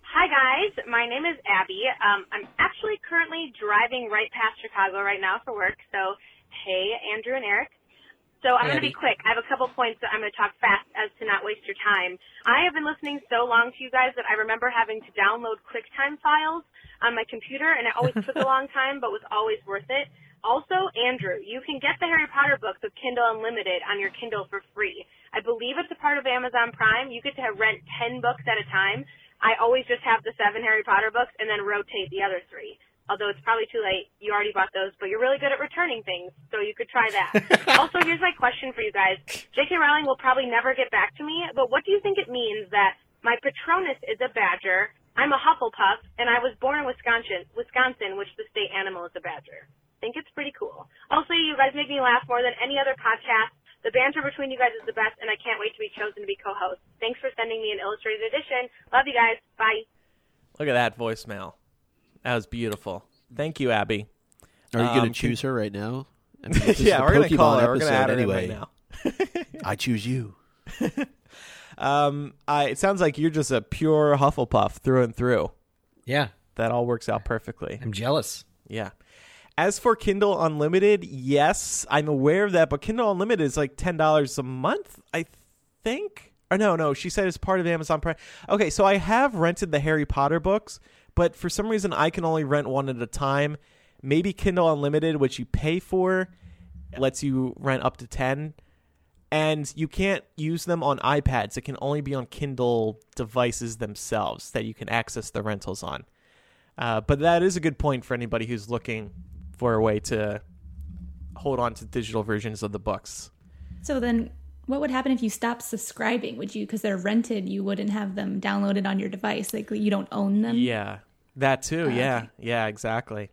Hi guys, my name is Abby. Um, I'm actually currently driving right past Chicago right now for work. So, hey, Andrew and Eric. So I'm going to be quick. I have a couple points that I'm going to talk fast as to not waste your time. I have been listening so long to you guys that I remember having to download QuickTime files on my computer, and it always took a long time, but was always worth it. Also, Andrew, you can get the Harry Potter books with Kindle Unlimited on your Kindle for free. I believe it's a part of Amazon Prime. You get to have, rent 10 books at a time. I always just have the seven Harry Potter books and then rotate the other three. Although it's probably too late. You already bought those, but you're really good at returning things, so you could try that. also, here's my question for you guys. J.K. Rowling will probably never get back to me, but what do you think it means that my Patronus is a badger, I'm a Hufflepuff, and I was born in Wisconsin, Wisconsin, which the state animal is a badger? I think it's pretty cool. Also, you guys make me laugh more than any other podcast. The banter between you guys is the best, and I can't wait to be chosen to be co-host. Thanks for sending me an illustrated edition. Love you guys. Bye. Look at that voicemail. That was beautiful. Thank you, Abby. Are you Um, going to choose her right now? I mean, yeah, we're gonna call her. We're gonna episode add her anyway. right now. I choose you. Um, I, it sounds like you're just a pure Hufflepuff through and through. Yeah, That all works out perfectly. I'm jealous. Yeah. As for Kindle Unlimited, yes, I'm aware of that, but Kindle Unlimited is like ten dollars a month, I think. Or no, no, she said it's part of Amazon Prime. Okay, so I have rented the Harry Potter books, but for some reason I can only rent one at a time. Maybe Kindle Unlimited, which you pay for, lets you rent up to ten. And you can't use them on iPads. It can only be on Kindle devices themselves that you can access the rentals on. Uh, but that is a good point for anybody who's looking for a way to hold on to digital versions of the books. So then what would happen if you stopped subscribing? Would you because they're rented, you wouldn't have them downloaded on your device. Like you don't own them? Yeah, that too. Oh, yeah, okay. yeah, exactly.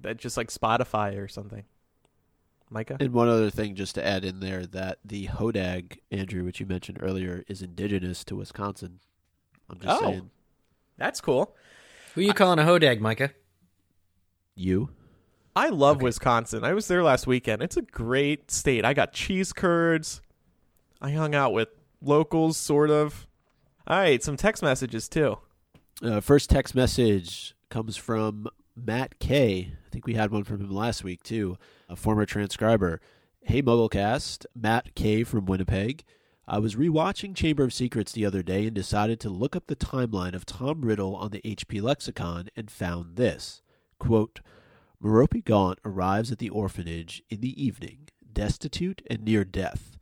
That just like Spotify or something. Micah. And one other thing, just to add in there, that the Hodag, Andrew, which you mentioned earlier, is indigenous to Wisconsin. I'm just Oh. saying. That's cool. Who you calling a hodag, Micah? You? I love Wisconsin. I was there last weekend. It's a great state. I got cheese curds. I hung out with locals, sort of. All right, some text messages too. Uh, first text message comes from Matt K. I think we had one from him last week too, a former transcriber. Hey Mugglecast, Matt K from Winnipeg. I was rewatching Chamber of Secrets the other day and decided to look up the timeline of Tom Riddle on the HP lexicon and found this. Quote, Merope Gaunt arrives at the orphanage in the evening, destitute and near death.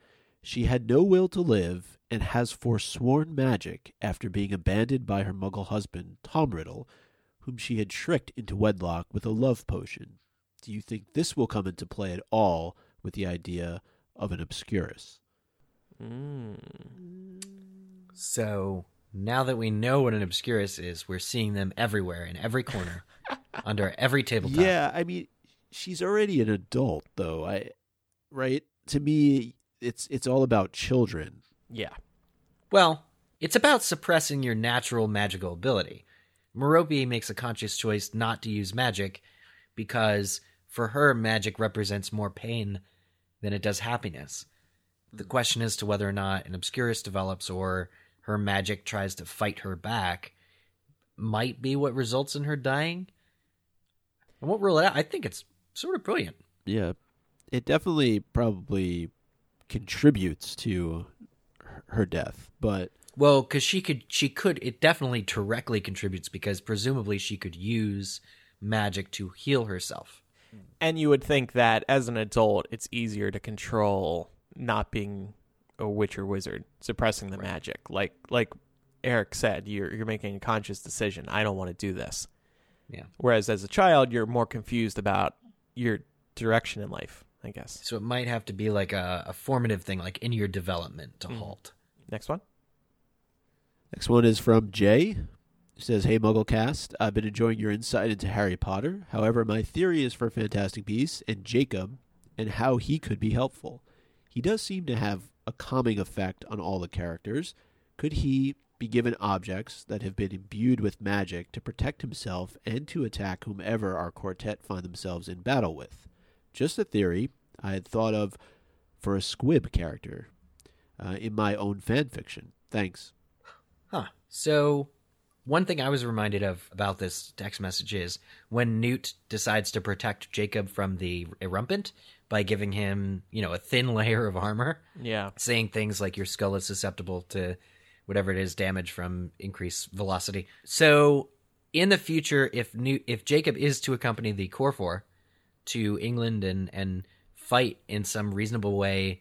She had no will to live and has forsworn magic after being abandoned by her muggle husband, Tom Riddle, whom she had tricked into wedlock with a love potion. Do you think this will come into play at all with the idea of an obscurus? Hmm. So now that we know what an obscurus is, we're seeing them everywhere in every corner, under every tabletop. Yeah, I mean, she's already an adult, though. I, right? To me, it's it's all about children. Yeah. Well, it's about suppressing your natural magical ability. Merope makes a conscious choice not to use magic because for her, magic represents more pain than it does happiness. The question as to whether or not an obscurus develops or her magic tries to fight her back might be what results in her dying. I won't rule it out. I think it's sort of brilliant. Yeah, it definitely probably contributes to her- her death, but Well, because she could, she could. It definitely directly contributes because presumably she could use magic to heal herself. And you would think that as an adult, it's easier to control not being a witch or wizard, suppressing the magic. Like like Eric said, you're you're making a conscious decision. I don't want to do this. Yeah. Whereas as a child, you're more confused about your direction in life. I guess. So it might have to be like a, a formative thing, like in your development to Mhm. halt. Next one. Next one is from Jay. He says, Hey Mugglecast, I've been enjoying your insight into Harry Potter. However, my theory is for Fantastic Beasts and Jacob and how he could be helpful. He does seem to have a calming effect on all the characters. Could he be given objects that have been imbued with magic to protect himself and to attack whomever our quartet find themselves in battle with? Just a theory I had thought of for a squib character uh, in my own fan fiction. Thanks. Huh. So, one thing I was reminded of about this text message is when Newt decides to protect Jacob from the Erumpent by giving him, you know, a thin layer of armor, Yeah. saying things like your skull is susceptible to whatever it is damage from increased velocity. So, in the future, if Newt, if Jacob is to accompany the core four to England and and fight in some reasonable way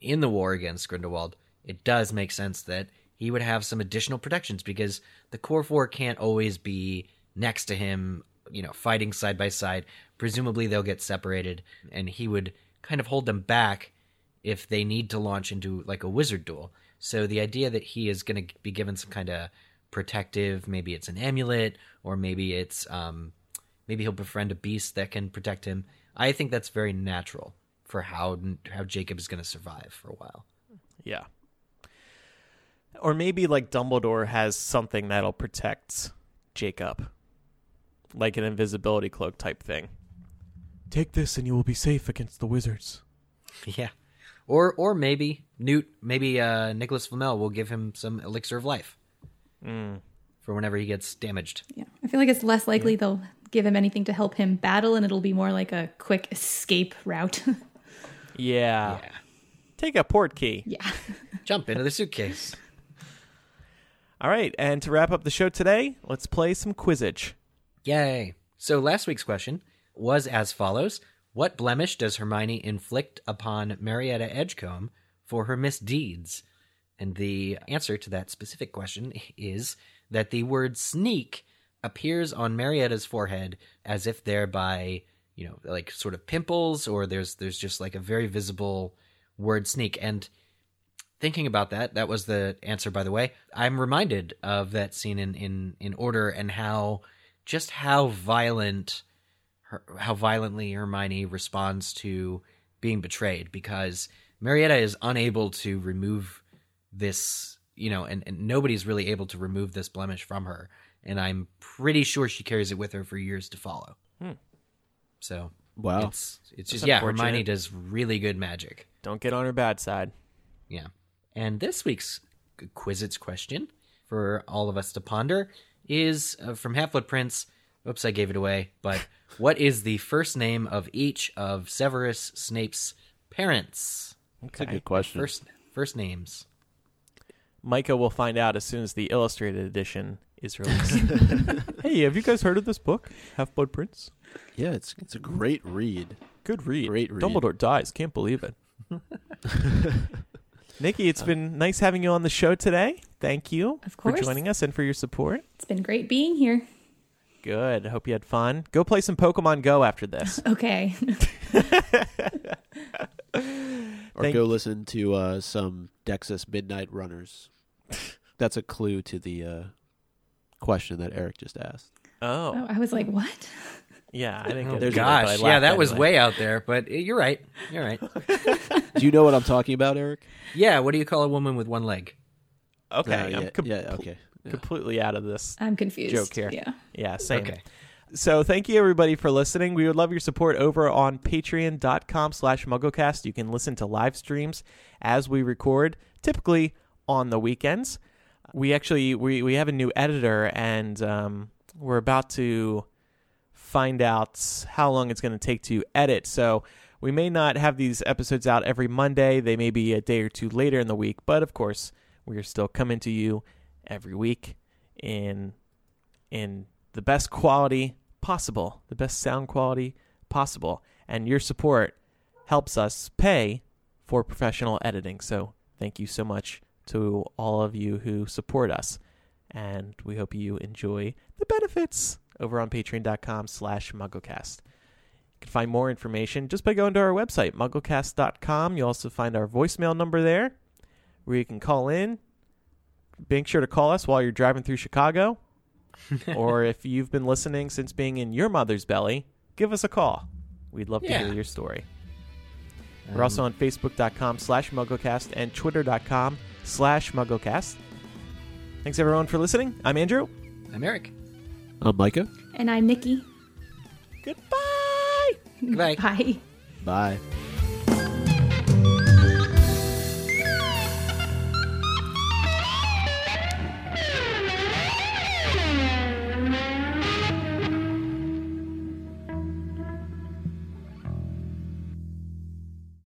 in the war against Grindelwald, it does make sense that he would have some additional protections because the core four can't always be next to him, you know, fighting side by side. Presumably they'll get separated and he would kind of hold them back if they need to launch into like a wizard duel. So the idea that he is going to be given some kind of protective, maybe it's an amulet or maybe it's um maybe he'll befriend a beast that can protect him. I think that's very natural for how how Jacob is going to survive for a while. Yeah. Or maybe like Dumbledore has something that'll protect Jacob. Like an invisibility cloak type thing. Take this and you will be safe against the wizards. Yeah. Or or maybe Newt, maybe uh, Nicholas Flamel will give him some elixir of life Mm. for whenever he gets damaged. Yeah. I feel like it's less likely they'll give him anything to help him battle, and it'll be more like a quick escape route. Yeah. Take a port key. yeah. Jump into the suitcase. All right, and to wrap up the show today, let's play some Quizzitch. Yay. So last week's question was as follows What blemish does Hermione inflict upon Marietta Edgecombe for her misdeeds? And the answer to that specific question is that the word sneak appears on Marietta's forehead as if thereby, you know, like sort of pimples, or there's there's just like a very visible word sneak. And thinking about that, that was the answer, by the way. I'm reminded of that scene in in in Order and how just how violent her, how violently Hermione responds to being betrayed because Marietta is unable to remove this, you know, and, and nobody's really able to remove this blemish from her. And I'm pretty sure she carries it with her for years to follow. Hmm. So Wow. it's it's That's just yeah, unfortunate. Hermione does really good magic. Don't get on her bad side. Yeah. And this week's Quizzitch question for all of us to ponder is uh, from Half Blood Prince. Oops, I gave it away. But what is the first name of each of Severus Snape's parents? That's a good question. First first names. Micah will find out as soon as the illustrated edition is released. hey, have you guys heard of this book, Half Blood Prince? Yeah, it's it's a great read. Good read. Great read. Dumbledore dies. Can't believe it. Nicki, it's been nice having you on the show today. Thank you Of for course. joining us and for your support. It's been great being here. Good. Hope you had fun. Go play some Pokemon Go after this. Okay. Or Thank- go listen to uh, some Dexys Midnight Runners. That's a clue to the uh, question that Eric just asked. Oh, oh, I was like, what? yeah. I didn't Oh get it gosh, I yeah, laughed that was anyway. way out there, but you're right. You're right. Do you know what I'm talking about, Eric? Yeah, what do you call a woman with one leg? Okay, Uh, I'm yeah, com- yeah, okay. Yeah. completely out of this. I'm confused. Joke here. Yeah. Yeah, same. Okay. So thank you everybody for listening. We would love your support over on patreon.com slash mugglecast. You can listen to live streams as we record, typically on the weekends. We actually we, we have a new editor and um, we're about to find out how long it's going to take to edit. So we may not have these episodes out every Monday. They may be a day or two later in the week, but of course, we are still coming to you every week in in the best quality possible, the best sound quality possible. And your support helps us pay for professional editing. So thank you so much to all of you who support us. And we hope you enjoy the benefits over on patreon.com slash mugglecast. You can find more information just by going to our website, mugglecast.com. You'll also find our voicemail number there where you can call in. Make sure to call us while you're driving through Chicago. or if you've been listening since being in your mother's belly, give us a call. We'd love to hear your story. We're Um, also on Facebook.com slash MuggleCast and Twitter.com slash MuggleCast. Thanks everyone for listening. I'm Andrew. I'm Eric. I'm Micah. And I'm Nicki. Goodbye. Goodbye. Bye. Bye.